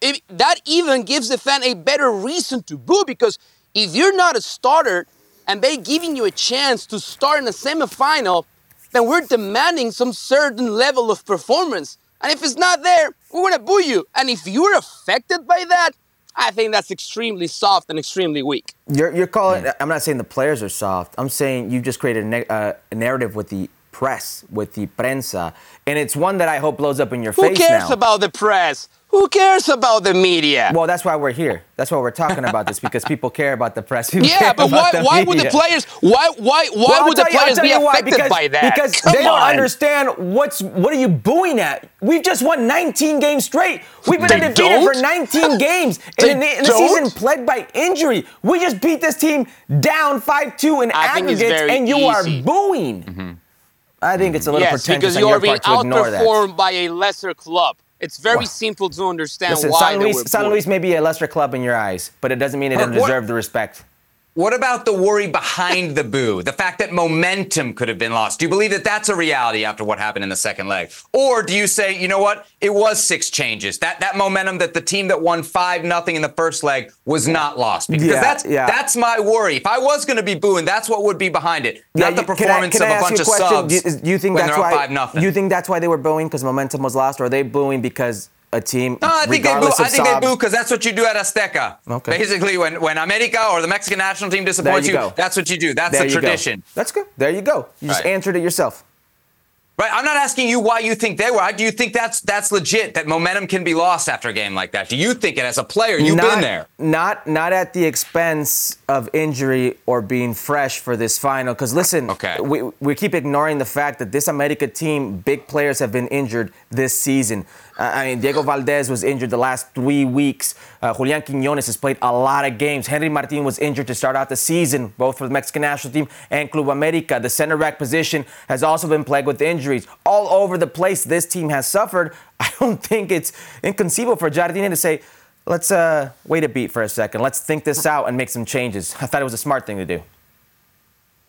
if, that even gives the fan a better reason to boo because if you're not a starter and they're giving you a chance to start in the semifinal, then we're demanding some certain level of performance. And if it's not there, we're gonna boo you. And if you're affected by that, I think that's extremely soft and extremely weak. You're, you're calling. I'm not saying the players are soft. I'm saying you've just created a, ne- uh, a narrative with the press with the prensa, and it's one that I hope blows up in your Who face Who cares now. about the press? Who cares about the media? well, that's why we're here. That's why we're talking about this because people care about the press. People yeah, but why, why would the players why why why Well, would the you- players be affected because, by that? Because Come they don't understand what's what are you booing at. We've just won 19 games straight. We've been They undefeated for don't? 19 games in, the, in the season plagued by injury. We just beat this team down 5-2 in I think it's aggregates, and you easy. are booing. Mm-hmm. I think it's a little yes, pretentious because on you are being part to ignore that. outperformed by a lesser club. It's very simple to understand Listen, why San Luis, San. Luis may be a lesser club in your eyes, but it doesn't mean it doesn't deserve the respect. What about the worry behind the boo? The fact that momentum could have been lost. Do you believe that that's a reality after what happened in the second leg? Or do you say, you know what? It was six changes. That that momentum that the team that won 5 nothing in the first leg was not lost. Because Yeah, that's yeah. that's my worry. If I was going to be booing, that's what would be behind it. Yeah, not the you- can I- performance can I of a bunch of subs Do you, do you think that's why? 5 nothing. You think that's why they were booing because momentum was lost, or are they booing because a team, No, I think they boo. I think they boo because that's what you do at Azteca. Okay. Basically, when when America or the Mexican national team disappoints you you, that's what you do. That's There the you go. tradition. That's good. There you go. You just Right. answered it yourself. Right. I'm not asking you why you think they were. Do you think that's that's legit? That momentum can be lost after a game like that? Do you think it as a player? You've not, been there. Not not at the expense of injury or being fresh for this final. Because listen, Okay. we, we keep ignoring the fact that this America team, big players have been injured this season. I mean, Diego Valdés was injured the last three weeks. Uh, Julian Quinones has played a lot of games. Henry Martin was injured to start out the season, both for the Mexican national team and Club America. The center back position has also been plagued with injuries. All over the place, this team has suffered. I don't think it's inconceivable for Jardine to say, let's uh, wait a beat for a second. Let's think this out and make some changes. I thought it was a smart thing to do.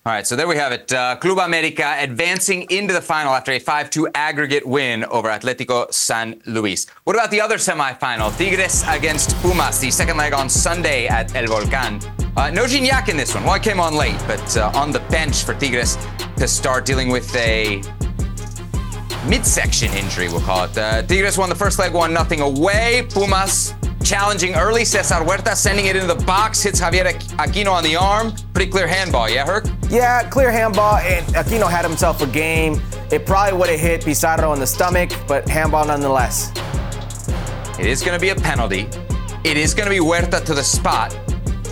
All right, so there we have it. Uh, Club America advancing into the final after a 5-2 aggregate win over Atletico San Luis. What about the other semifinal? Tigres against Pumas, the second leg on Sunday at El Volcán. Uh, no Gignac in this one. Well, I came on late, but uh, on the bench for Tigres to start dealing with a midsection injury, we'll call it. Uh, Tigres won the first leg, one nothing away. Pumas challenging early. Cesar Huerta sending it into the box, hits Javier Aquino on the arm. Pretty clear handball, yeah, Herc? Yeah, clear handball, and Aquino had himself a game. It probably would have hit Pizarro in the stomach, but handball nonetheless. It is going to be a penalty. It is going to be Huerta to the spot.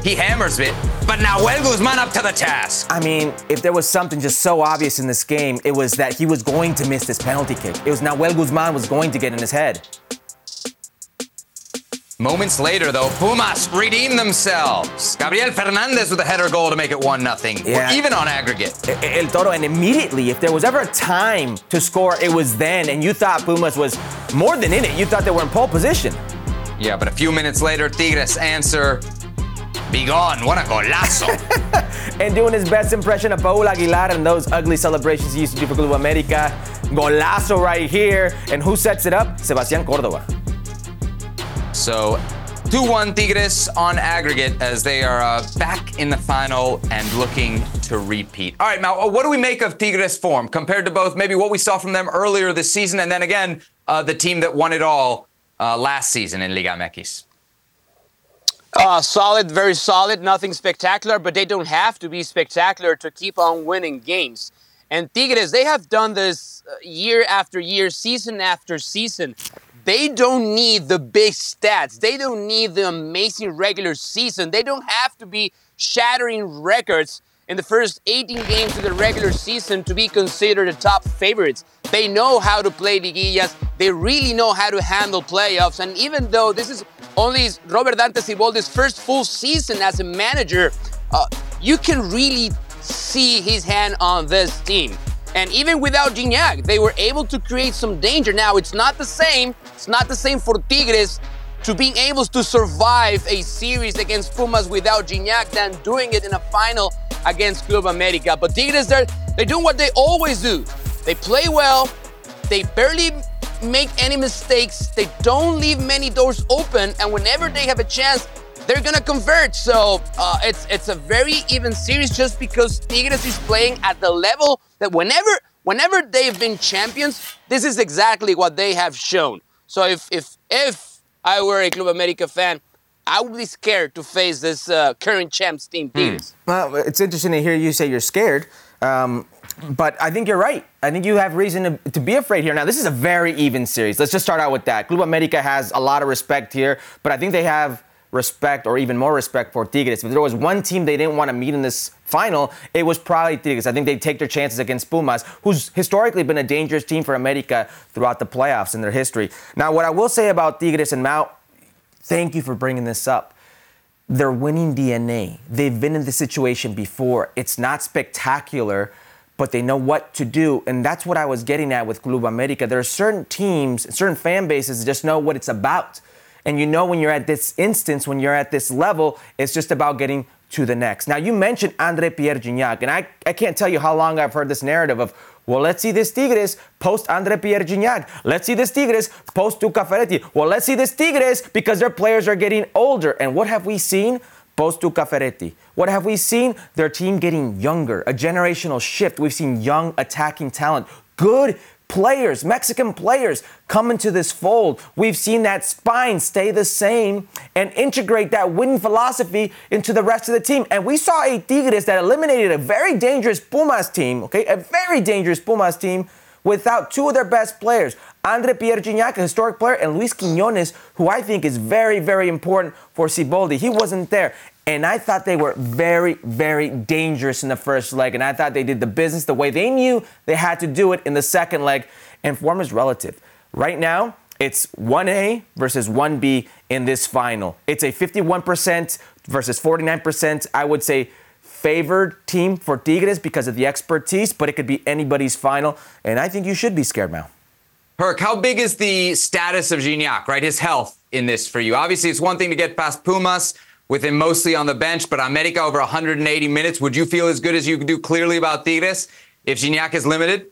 He hammers it, but Nahuel Guzman up to the task. I mean, if there was something just so obvious in this game, it was that he was going to miss this penalty kick. It was Nahuel Guzman was going to get in his head. Moments later, though, Pumas redeem themselves. Gabriel Fernandez with a header goal to make it 1 0. Yeah. Even on aggregate. El Toro, and immediately, if there was ever a time to score, it was then. And you thought Pumas was more than in it. You thought they were in pole position. Yeah, but a few minutes later, Tigres answer. Be gone. What a golazo. And doing his best impression of Paul Aguilar and those ugly celebrations he used to do for Club America. Golazo right here. And who sets it up? Sebastián Córdova. So 2 1 Tigres on aggregate as they are uh, back in the final and looking to repeat. All right, Mal, what do we make of Tigres' form compared to both maybe what we saw from them earlier this season and then again uh, the team that won it all uh, last season in Liga MX? Uh, solid, very solid, nothing spectacular, but they don't have to be spectacular to keep on winning games. And Tigres, they have done this uh, year after year, season after season. They don't need the big stats. They don't need the amazing regular season. They don't have to be shattering records in the first 18 games of the regular season to be considered the top favorites. They know how to play liguillas. They really know how to handle playoffs. And even though this is only Robert Dante Siboldi's first full season as a manager, uh, you can really see his hand on this team. And even without Gignac, they were able to create some danger. Now, it's not the same. It's not the same for Tigres to being able to survive a series against Pumas without Gignac than doing it in a final against Club America. But Tigres, they're, they're doing what they always do. They play well. They barely make any mistakes. They don't leave many doors open. And whenever they have a chance, they're gonna convert. So uh, it's it's a very even series just because Tigres is playing at the level that whenever whenever they've been champions, this is exactly what they have shown. So if if if I were a Club America fan, I would be scared to face this uh, current champs team Tigres. Well, it's interesting to hear you say you're scared. Um, but I think you're right. I think you have reason to, to be afraid here. Now, this is a very even series. Let's just start out with that. Club America has a lot of respect here, but I think they have respect or even more respect for Tigres. If there was one team they didn't want to meet in this final, it was probably Tigres. I think they'd take their chances against Pumas, who's historically been a dangerous team for America throughout the playoffs in their history. Now, what I will say about Tigres and Mount, thank you for bringing this up. They're winning DNA. They've been in this situation before. It's not spectacular, but they know what to do. And that's what I was getting at with Club America. There are certain teams, certain fan bases just know what it's about. And you know when you're at this instance, when you're at this level, it's just about getting to the next. Now, you mentioned Andre Pierre Gignac, and I, I can't tell you how long I've heard this narrative of, well, let's see this Tigres post Andre Pierre Gignac. Let's see this Tigres post Tuca Ferretti. Well, let's see this Tigres because their players are getting older. And what have we seen? Post Tuca Ferretti. What have we seen? Their team getting younger, a generational shift. We've seen young attacking talent, good players, Mexican players, come into this fold. We've seen that spine stay the same and integrate that winning philosophy into the rest of the team. And we saw a Tigres that eliminated a very dangerous Pumas team, okay, a very dangerous Pumas team without two of their best players, Andre Pierre Gignac, a historic player, and Luis Quiñones, who I think is very, very important for Siboldi. He wasn't there. And I thought they were very, very dangerous in the first leg. And I thought they did the business the way they knew they had to do it in the second leg. And form is relative. Right now, it's 1A versus 1B in this final. It's a 51% versus 49%. I would say favored team for Tigres because of the expertise, but it could be anybody's final. And I think you should be scared now. Herc, how big is the status of Gignac, right? His health in this for you? Obviously, it's one thing to get past Pumas with him mostly on the bench, but America over 180 minutes. Would you feel as good as you do clearly about Tigres if Gignac is limited?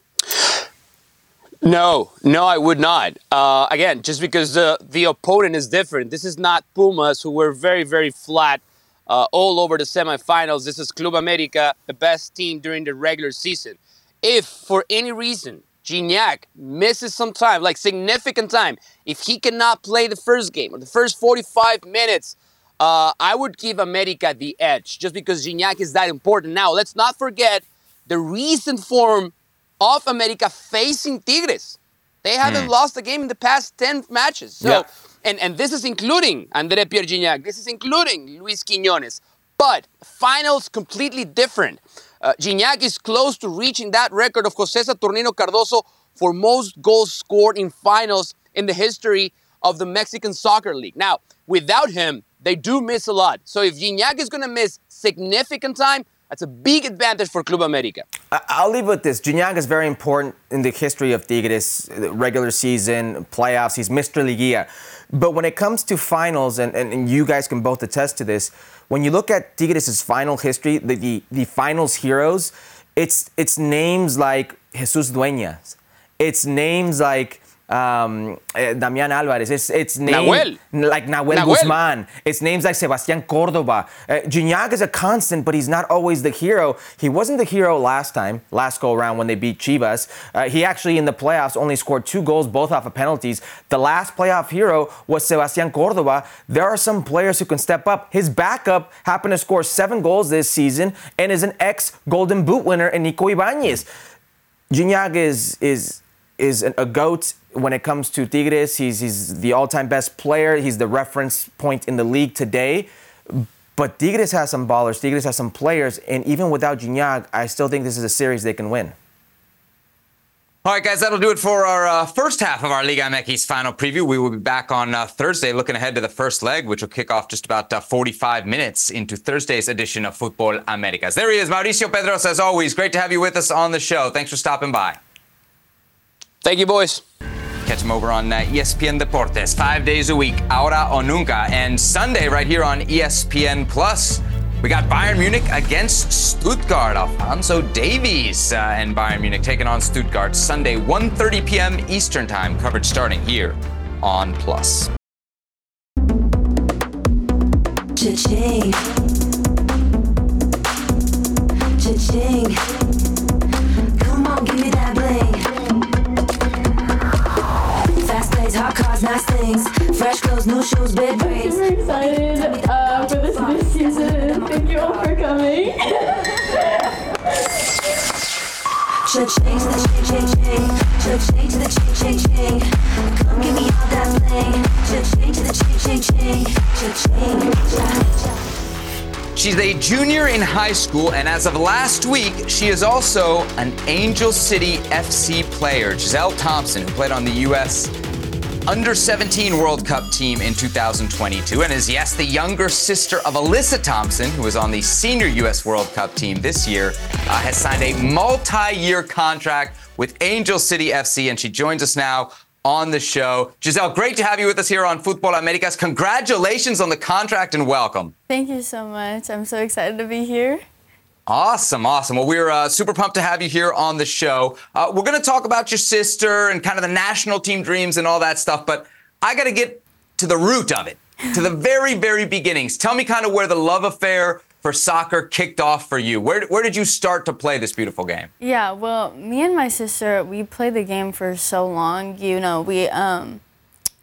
No, no, I would not. Uh, again, just because the the opponent is different. This is not Pumas, who were very, very flat uh, all over the semifinals. This is Club America, the best team during the regular season. If for any reason Gignac misses some time, like significant time, if he cannot play the first game or the first 45 minutes, uh, I would give America the edge just because Gignac is that important. Now, let's not forget the recent form of America facing Tigres. They haven't Hmm. lost a game in the past 10 matches. So, Yeah. and, and this is including Andre Pierre Gignac. This is including Luis Quiñones. But finals completely different. Uh, Gignac is close to reaching that record of José Saturnino Cardozo for most goals scored in finals in the history of the Mexican Soccer League. Now, without him, they do miss a lot. So if Gignac is going to miss significant time, that's a big advantage for Club America. I'll leave with this. Gignac is very important in the history of Tigres, regular season, playoffs. He's Mr. Liguilla. But when it comes to finals, and, and, and you guys can both attest to this, when you look at Tigres' final history, the, the, the finals heroes, it's, it's names like Jesus Dueñas. It's names like um, eh, Damian Alvarez. It's, it's names Nahuel. like Nahuel, Nahuel. Guzman. It's names like Sebastian Cordova. Uh, Gignac is a constant, but he's not always the hero. He wasn't the hero last time, last go around when they beat Chivas. Uh, he actually in the playoffs only scored two goals, both off of penalties. The last playoff hero was Sebastian Cordova. There are some players who can step up. His backup happened to score seven goals this season and is an ex Golden Boot winner in Nico Ibanez. Gignac is is is an- a goat when it comes to Tigres. He's he's the all-time best player. He's the reference point in the league today. But Tigres has some ballers. Tigres has some players, and even without Gignac, I still think this is a series they can win. All right, guys, that'll do it for our uh, first half of our Liga MX final preview. We will be back on uh, Thursday looking ahead to the first leg, which will kick off just about uh, 45 minutes into Thursday's edition of Futbol Americas. There he is, Mauricio Pedroza, as always. Great to have you with us on the show. Thanks for stopping by. Thank you, boys. Catch them over on uh, ESPN Deportes five days a week, ahora o nunca, and Sunday right here on ESPN Plus. We got Bayern Munich against Stuttgart. Alphonso Davies uh, and Bayern Munich taking on Stuttgart Sunday, 1:30 p.m. Eastern Time. Coverage starting here on Plus. Cha-ching. Cha-ching. Fast plays, hot cars, nice things. Fresh clothes, new shoes, big braids. super excited uh, for this this season. Thank you all for coming. Cha-ching to the ching, ching, ching. Cha-ching to the ching, ching, ching. Come give me all that bling. Cha-ching to the ching, ching, ching. Cha-ching, cha-cha. She's a junior in high school, and as of last week, she is also an Angel City FC player. Gisele Thompson, who played on the U.S. Under 17 World Cup team in 2022, and is, yes, the younger sister of Alyssa Thompson, who was on the senior U.S. World Cup team this year, uh, has signed a multi year contract with Angel City FC, and she joins us now on the show. Gisele, great to have you with us here on Futbol Americas. Congratulations on the contract and welcome. Thank you so much. I'm so excited to be here. Awesome, awesome. Well, we're uh, super pumped to have you here on the show. Uh, we're going to talk about your sister and kind of the national team dreams and all that stuff, but I got to get to the root of it, to the very, very beginnings. Tell me kind of where the love affair for soccer kicked off for you. Where, where did you start to play this beautiful game? Yeah, well, me and my sister, we played the game for so long. You know, we um,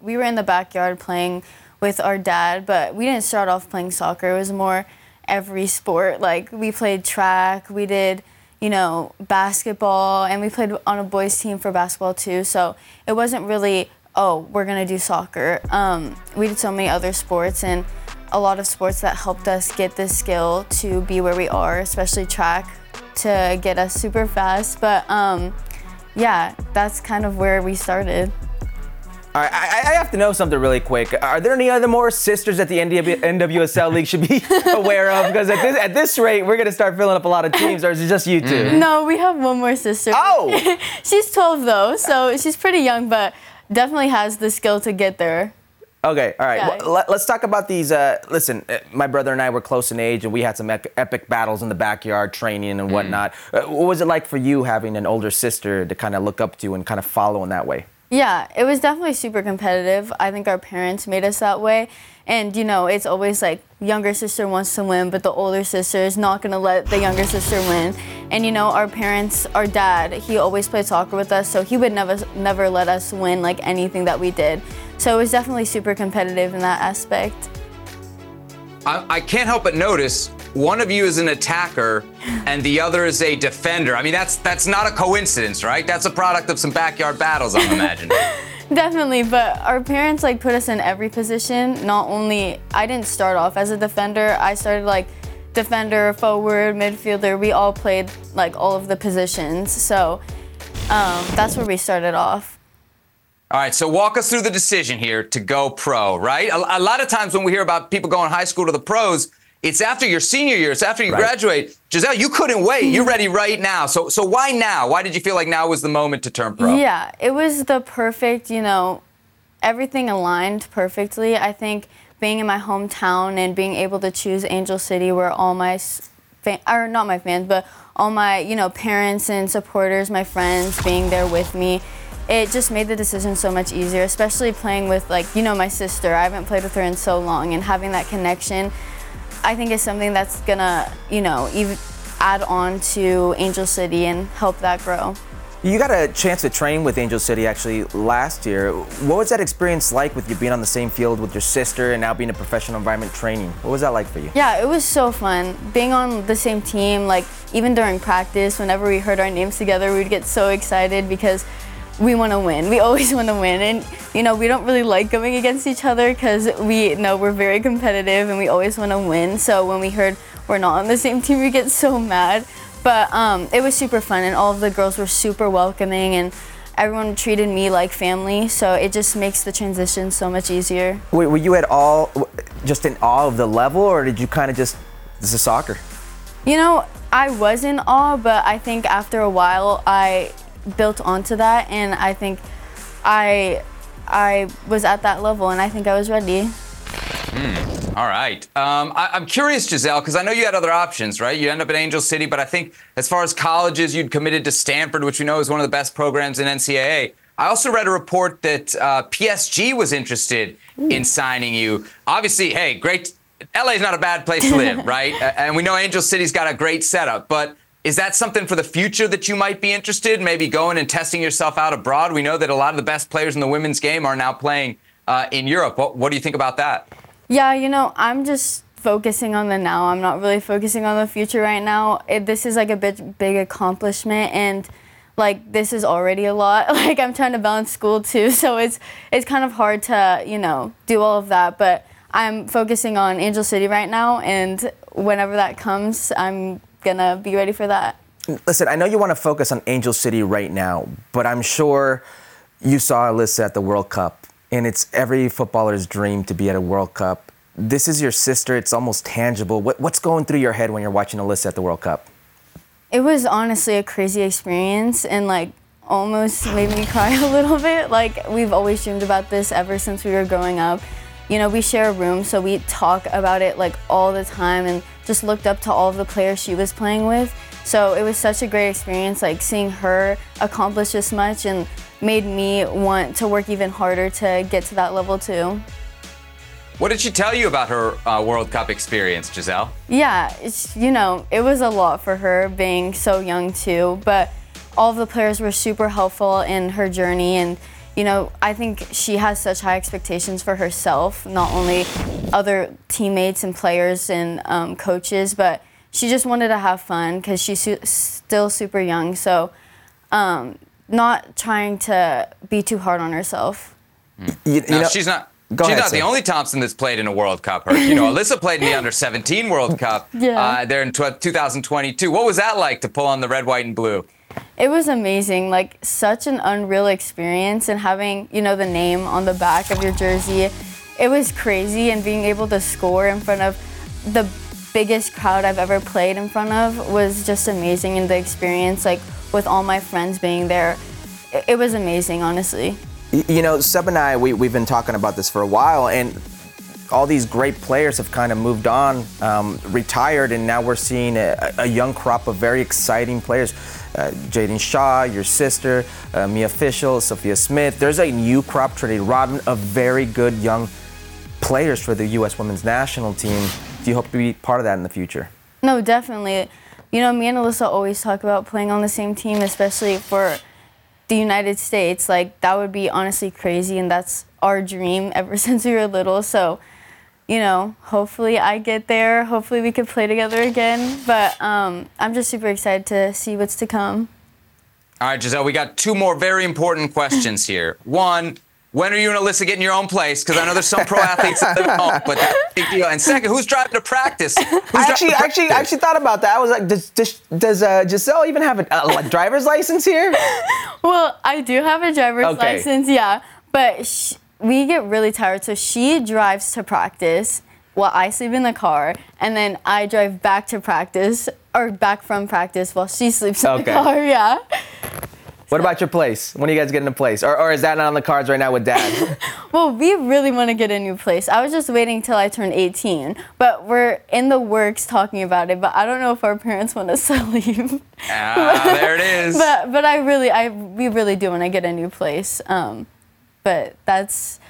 we were in the backyard playing with our dad, but we didn't start off playing soccer. It was more every sport. Like we played track, we did, you know, basketball, and we played on a boys team for basketball too. So it wasn't really, oh, we're gonna do soccer. Um, we did so many other sports and a lot of sports that helped us get this skill to be where we are, especially track to get us super fast. But um, yeah, that's kind of where we started. All right, I, I have to know something really quick. Are there any other more sisters that the NW, NWSL League should be aware of? Because at this, at this rate, we're going to start filling up a lot of teams, or is it just you 2 No, we have one more sister. Oh! she's 12 though, so she's pretty young, but definitely has the skill to get there. Okay, all right. Yeah. Well, let, us talk about these. Uh, listen, uh, my brother and I were close in age, and we had some epic battles in the backyard, training and whatnot. Uh, what was it like for you having an older sister to kind of look up to and kind of follow in that way? Yeah, it was definitely super competitive. I think our parents made us that way. And you know, it's always like younger sister wants to win, but the older sister is not gonna let the younger sister win. And you know, our parents, our dad, he always played soccer with us, so he would never never let us win like anything that we did. So it was definitely super competitive in that aspect. I, I can't help but notice one of you is an attacker and the other is a defender. I mean, that's that's not a coincidence, right? That's a product of some backyard battles, I'm imagining. Definitely, but our parents like put us in every position. Not only I didn't start off as a defender, I started like defender, forward, midfielder. We all played like all of the positions. So um, that's where we started off. All right, so walk us through the decision here to go pro, right? A, a lot of times when we hear about people going high school to the pros, it's after your senior year, it's after you Right. graduate. Gisele, you couldn't wait. You're mm-hmm. ready right now. So, so why now? Why did you feel like now was the moment to turn pro? Yeah, it was the perfect, you know, everything aligned perfectly. I think being in my hometown and being able to choose Angel City, where all my s- fan, or not my fans, but all my, you know, parents and supporters, my friends being there with me, it just made the decision so much easier, especially playing with, like, you know, my sister. I haven't played with her in so long, and having that connection, I think is something that's gonna, you know, even add on to Angel City and help that grow. You got a chance to train with Angel City actually last year. What was that experience like with you being on the same field with your sister and now being in a professional environment training? What was that like for you? Yeah, it was so fun. Being on the same team, like even during practice, whenever we heard our names together, we'd get so excited because we want to win. We always want to win. And, you know, we don't really like going against each other because we know we're very competitive and we always want to win. So when we heard we're not on the same team, we get so mad. But um, it was super fun, and all of the girls were super welcoming, and everyone treated me like family. So it just makes the transition so much easier. Wait, were you at all just in awe of the level, or did you kind of just this is soccer? You know, I was in awe, but I think after a while I built onto that and I think I I was at that level and I think I was ready. All right. Um, I, I'm curious, Gisele, because I know you had other options, right? You end up at Angel City, but I think as far as colleges, you'd committed to Stanford, which we know is one of the best programs in NCAA. I also read a report that uh, PSG was interested in signing you. Obviously, hey, great. LA is not a bad place to live, right? And we know Angel City's got a great setup, but is that something for the future that you might be interested? Maybe going and testing yourself out abroad. We know that a lot of the best players in the women's game are now playing uh, in Europe. What, what do you think about that? Yeah, you know, I'm just focusing on the now. I'm not really focusing on the future right now. It, this is like a big, big accomplishment, and like this is already a lot. Like I'm trying to balance school too, so it's it's kind of hard to you know do all of that. But I'm focusing on Angel City right now, and whenever that comes, I'm gonna be ready for that. Listen, I know you want to focus on Angel City right now, but I'm sure you saw Alyssa at the World Cup, and it's every footballer's dream to be at a World Cup. This is your sister. It's almost tangible. What, what's going through your head when you're watching Alyssa at the World Cup? It was honestly a crazy experience and like almost made me cry a little bit. Like we've always dreamed about this ever since we were growing up. You know, we share a room, so we talk about it like all the time and just looked up to all of the players she was playing with. So it was such a great experience, like seeing her accomplish this much and made me want to work even harder to get to that level too. What did she tell you about her uh, World Cup experience, Gisele? Yeah, it's, you know, it was a lot for her being so young too, but all of the players were super helpful in her journey and you know, I think she has such high expectations for herself, not only other teammates and players and um, coaches, but she just wanted to have fun because she's su- still super young. So, um, not trying to be too hard on herself. You, you Now, know- she's not. Go she's ahead, not the only Thompson that's played in a World Cup. Her, you know, Alyssa played in the Under 17 World Cup Yeah. uh, there in tw- 2022. What was that like to pull on the red, white, and blue? It was amazing, like such an unreal experience, and having you know the name on the back of your jersey, it was crazy, and being able to score in front of the biggest crowd I've ever played in front of was just amazing, and the experience, like with all my friends being there, it, was amazing, honestly. You know, Seb and I, we, we've been talking about this for a while, and all these great players have kind of moved on, um, retired, and now we're seeing a, a young crop of very exciting players. Uh, Jaedyn Shaw, your sister, uh, Mia Fishel, Sophia Smith. There's a new crop, Trinity Rodman, of very good young players for the U.S. women's national team. Do you hope to be part of that in the future? No, definitely. You know, me and Alyssa always talk about playing on the same team, especially for the United States. Like, that would be honestly crazy, and that's our dream ever since we were little. So, you know, hopefully I get there. Hopefully we could play together again. But um, I'm just super excited to see what's to come. All right, Gisele, we got two more very important questions here. One, when are you and Alyssa getting your own place? Because I know there's some pro athletes that live at home, but that's a big deal. And second, who's driving to practice? Who's I actually, to actually, practice? actually thought about that. I was like, does, does, does uh, Gisele even have a, a like, driver's license here? Well, I do have a driver's Okay. license, yeah. But sh- we get really tired. So she drives to practice while I sleep in the car. And then I drive back to practice or back from practice while she sleeps in Okay. the car, yeah. What about your place? When are you guys getting a place? Or, or is that not on the cards right now with dad? Well, we really want to get a new place. I was just waiting till I turned 18, but we're in the works talking about it. But I don't know if our parents want us to leave. Ah, there it is. but but I really I we really do want to get a new place. Um, but that's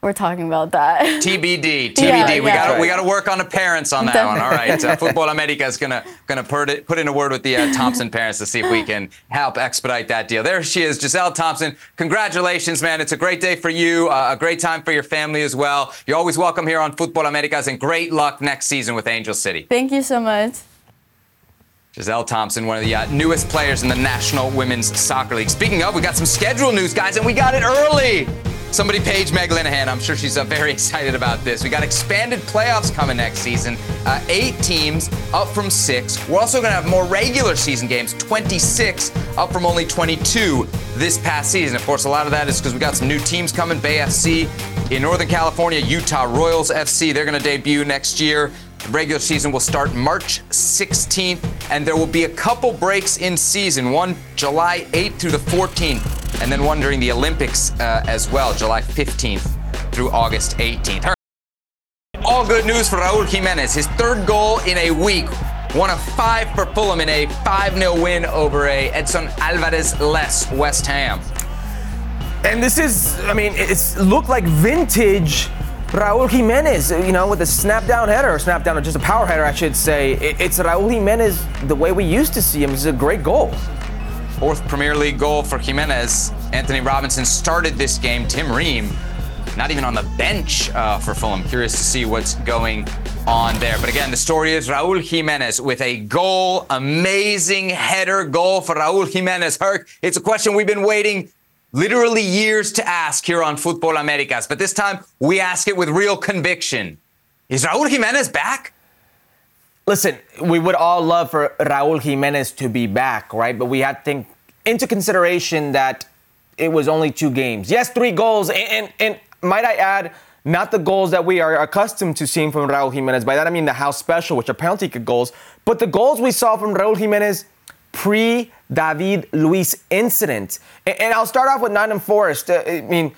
we're talking about that. TBD, TBD. Yeah, we yeah. got we got to work on the parents on that one. All right, uh, Futbol America is gonna gonna put it, put in a word with the uh, Thompson parents to see if we can help expedite that deal. There she is, Gisele Thompson. Congratulations, man! It's a great day for you, uh, a great time for your family as well. You're always welcome here on Futbol Americas, and great luck next season with Angel City. Thank you so much. Gisele Thompson, one of the uh, newest players in the National Women's Soccer League. Speaking of, we got some schedule news, guys, and we got it early. Somebody page Meg Linehan. I'm sure she's uh, very excited about this. We got expanded playoffs coming next season. Uh, eight teams up from six. We're also going to have more regular season games, 26 up from only 22 this past season. Of course, a lot of that is because we got some new teams coming. Bay FC in Northern California, Utah Royals FC. They're going to debut next year. The regular season will start March 16th, and there will be a couple breaks in season. One July 8th through the 14th, and then one during the Olympics uh, as well, July 15th through August 18th. All good news for Raul Jimenez. His third goal in a week. One of five for Fulham in a 5 0 win over a Edson Alvarez less West Ham. and this is, I mean, it's looked like vintage Raul Jimenez, you know, with a snap down header, or snap down, or just a power header, I should say. It's Raul Jimenez the way we used to see him. It's a great goal. Fourth Premier League goal for Jimenez. Antonee Robinson started this game. Tim Ream, not even on the bench uh, for Fulham. Curious to see what's going on there. But again, the story is Raul Jimenez with a goal, amazing header goal for Raul Jimenez. Herc, it's a question we've been waiting literally years to ask here on Futbol Americas, but this time we ask it with real conviction. Is Raul Jimenez back? Listen, we would all love for Raul Jimenez to be back, right? But we have to think into consideration that it was only two games. Yes, three goals, and, and, and might I add, not the goals that we are accustomed to seeing from Raul Jimenez. By that I mean the house special, which are penalty kick goals, but the goals we saw from Raul Jimenez pre David Luiz incident. And, and, I'll start off with Nottingham Forest. Uh, I mean,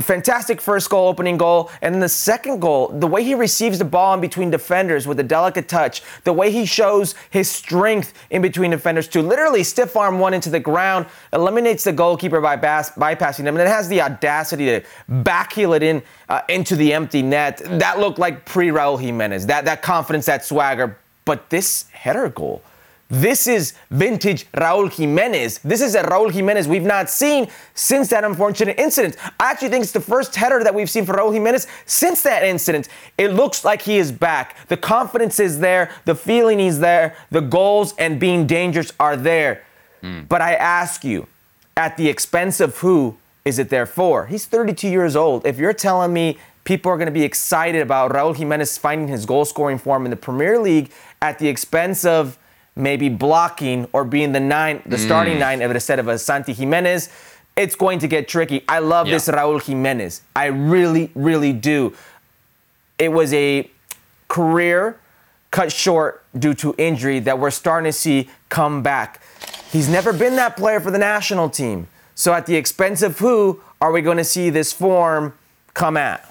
fantastic first goal, opening goal. And then the second goal, the way he receives the ball in between defenders with a delicate touch, the way he shows his strength in between defenders to literally stiff arm one into the ground, eliminates the goalkeeper by bas- bypassing him, and then has the audacity to backheel it in uh, into the empty net. That looked like pre Raul Jimenez, that, that confidence, that swagger. But this header goal, this is vintage Raul Jimenez. This is a Raul Jimenez we've not seen since that unfortunate incident. I actually think it's the first header that we've seen for Raul Jimenez since that incident. It looks like he is back. The confidence is there, the feeling is there, the goals and being dangerous are there. Mm. But I ask you, at the expense of who is it there for? He's 32 years old. If you're telling me people are going to be excited about Raul Jimenez finding his goal scoring form in the Premier League at the expense of maybe blocking or being the nine, the mm. starting nine instead of a Santi Jimenez, it's going to get tricky. I love yeah. this Raul Jimenez. I really, really do. It was a career cut short due to injury that we're starting to see come back. He's never been that player for the national team. So at the expense of who are we going to see this form come at?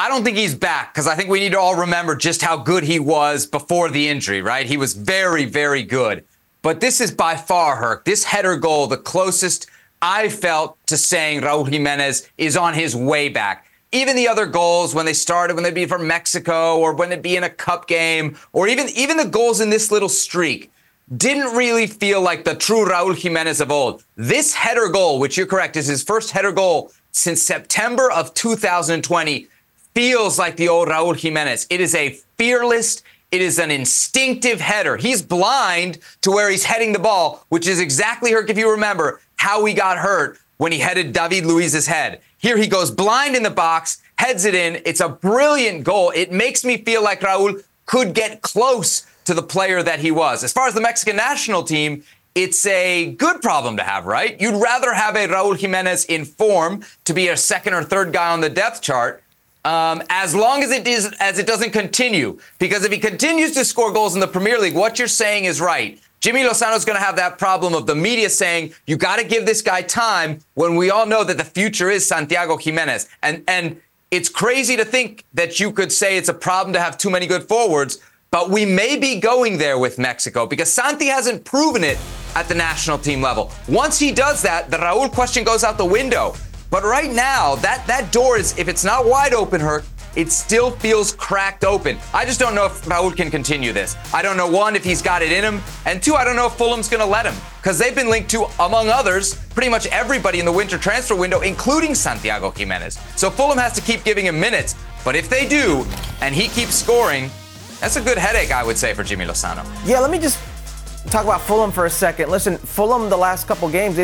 I don't think he's back because I think we need to all remember just how good he was before the injury, right? He was very, very good. But this is by far, Herc, this header goal, the closest I felt to saying Raul Jimenez is on his way back. Even the other goals when they started, when they'd be from Mexico or when it'd be in a cup game, or even, even the goals in this little streak, didn't really feel like the true Raul Jimenez of old. This header goal, which you're correct, is his first header goal since September of 2020 feels like the old Raul Jimenez. It is a fearless, it is an instinctive header. He's blind to where he's heading the ball, which is exactly, Herc, if you remember, how he got hurt when he headed David Luiz's head. Here he goes blind in the box, heads it in. It's a brilliant goal. It makes me feel like Raul could get close to the player that he was. As far as the Mexican national team, it's a good problem to have, right? You'd rather have a Raul Jimenez in form to be a second or third guy on the depth chart um, as long as it is as it doesn't continue. Because if he continues to score goals in the Premier League, what you're saying is right. Jimmy Lozano is going to have that problem of the media saying you got to give this guy time when we all know that the future is Santiago Jimenez. And and it's crazy to think that you could say it's a problem to have too many good forwards, but we may be going there with Mexico because Santi hasn't proven it at the national team level. Once he does that, the Raul question goes out the window. But right now, that, that door is, if it's not wide open, Herc, it still feels cracked open. I just don't know if Raul can continue this. I don't know, one, if he's got it in him, and two, I don't know if Fulham's going to let him. Because they've been linked to, among others, pretty much everybody in the winter transfer window, including Santiago Jimenez. So Fulham has to keep giving him minutes. But if they do, and he keeps scoring, that's a good headache, I would say, for Jimmy Lozano. Yeah, let me just talk about Fulham for a second. Listen, Fulham, the last couple games,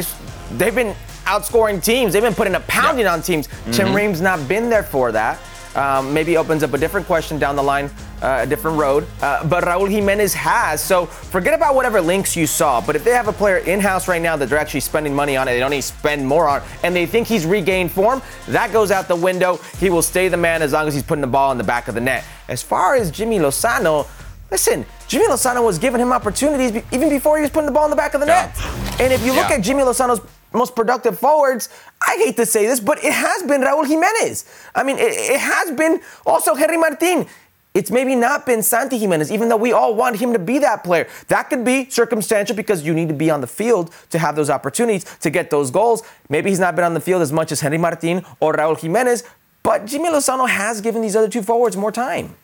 they've been outscoring teams. They've been putting a pounding yep. on teams. Mm-hmm. Tim Ream's not been there for that. Um, maybe opens up a different question down the line, uh, a different road. Uh, but Raul Jimenez has. So forget about whatever links you saw. But if they have a player in house right now that they're actually spending money on it, they don't need to spend more on, and they think he's regained form, that goes out the window. He will stay the man as long as he's putting the ball in the back of the net. As far as Jimmy Lozano, listen, Jimmy Lozano was giving him opportunities even before he was putting the ball in the back of the yeah. net. And if you look yeah. at Jimmy Lozano's most productive forwards, I hate to say this, but it has been Raul Jimenez. I mean, it, it has been also Henry Martin. It's maybe not been Santi Jimenez, even though we all want him to be that player. That could be circumstantial because you need to be on the field to have those opportunities to get those goals. Maybe he's not been on the field as much as Henry Martin or Raul Jimenez, but Jimmy Lozano has given these other two forwards more time.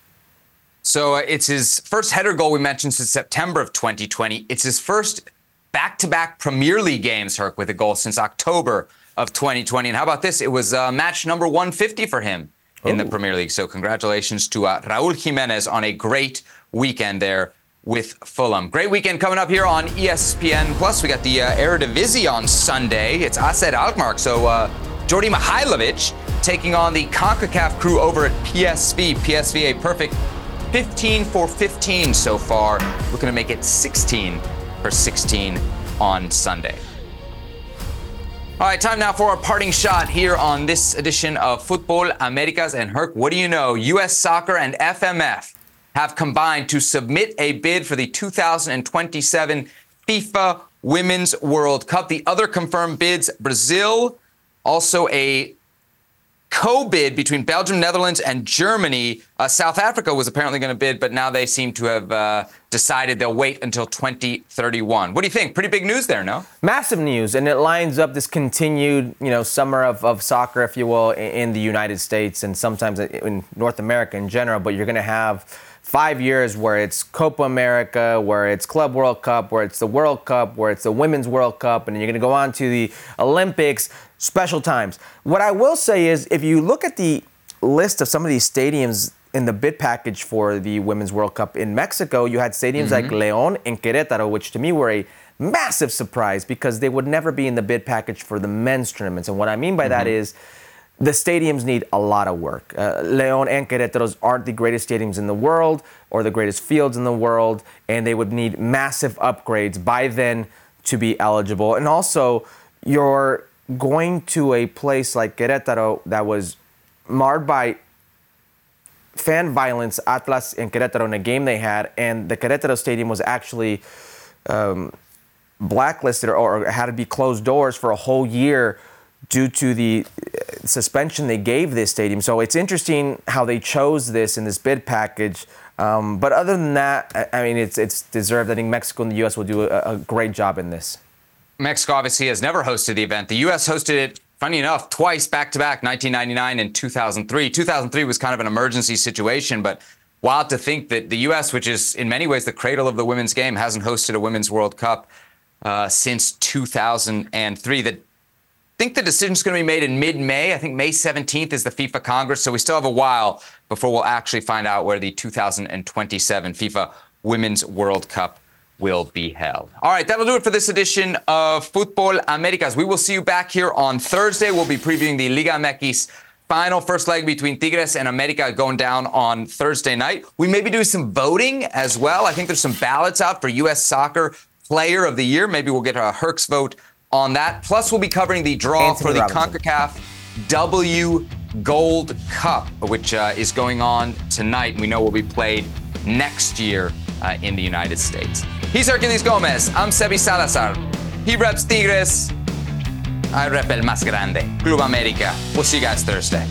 So uh, it's his first header goal we mentioned since September of 2020. It's his first back to back Premier League games, Herc, with a goal since October of 2020. And how about this? It was uh, match number 150 for him in the Premier League. So congratulations to uh, Raul Jimenez on a great weekend there with Fulham. Great weekend coming up here on ESPN Plus. We got the uh, Eredivisie on Sunday. It's AZ Alkmaar. So uh, Djordje Mihailovic taking on the CONCACAF crew over at PSV. PSV a perfect 15 for 15 so far. Looking to make it 16 for 16 on Sunday. All right, time now for our parting shot here on this edition of Futbol Americas and Herc. What do you know? U.S. Soccer and FMF have combined to submit a bid for the 2027 FIFA Women's World Cup. The other confirmed bids Brazil, also a co bid between Belgium, Netherlands, and Germany. Uh, South Africa was apparently going to bid, but now they seem to have uh, decided they'll wait until 2031. What do you think? Pretty big news there, no? massive news, and it lines up this continued, you know, summer of, of soccer, if you will, in, in the United States and sometimes in North America in general. But you're going to have five years where it's Copa America, where it's Club World Cup, where it's the World Cup, where it's the Women's World Cup, and you're going to go on to the Olympics. Special times. What I will say is, if you look at the list of some of these stadiums in the bid package for the Women's World Cup in Mexico, you had stadiums like León and Querétaro, which to me were a massive surprise because they would never be in the bid package for the men's tournaments. And what I mean by that is the stadiums need a lot of work. Uh, León and Querétaro's aren't the greatest stadiums in the world or the greatest fields in the world, and they would need massive upgrades by then to be eligible. And also, you're going to a place like Querétaro that was marred by fan violence, Atlas and Querétaro in a game they had, and the Querétaro stadium was actually um, blacklisted or, had to be closed doors for a whole year due to the uh, suspension they gave this stadium. So it's interesting how they chose this in this bid package. Um, but other than that, I, I mean, it's it's deserved. I think Mexico and the U.S. will do a, a great job in this. Mexico obviously has never hosted the event. The U.S. hosted it, funny enough, twice back to back, 1999 and 2003. 2003 was kind of an emergency situation, but wild to think that the U.S., which is in many ways the cradle of the women's game, hasn't hosted a Women's World Cup uh, since 2003. That I think the decision's going to be made in mid-May. I think May 17th is the FIFA Congress, so we still have a while before we'll actually find out where the 2027 FIFA Women's World Cup will be held. All right, that'll do it for this edition of Futbol Americas. We will see you back here on Thursday. We'll be previewing the Liga MX final first leg between Tigres and America going down on Thursday night. We may be doing some voting as well. I think there's some ballots out for U.S. Soccer Player of the Year. Maybe we'll get a Herc's vote on that. Plus, we'll be covering the draw Anthony for the Robinson. CONCACAF W Gold Cup, which uh, is going on tonight. We know will be played next year uh, in the United States. He's Herculez Gomez. I'm Sebi Salazar. He reps Tigres. I rep El Más Grande, Club America. We'll see you guys Thursday.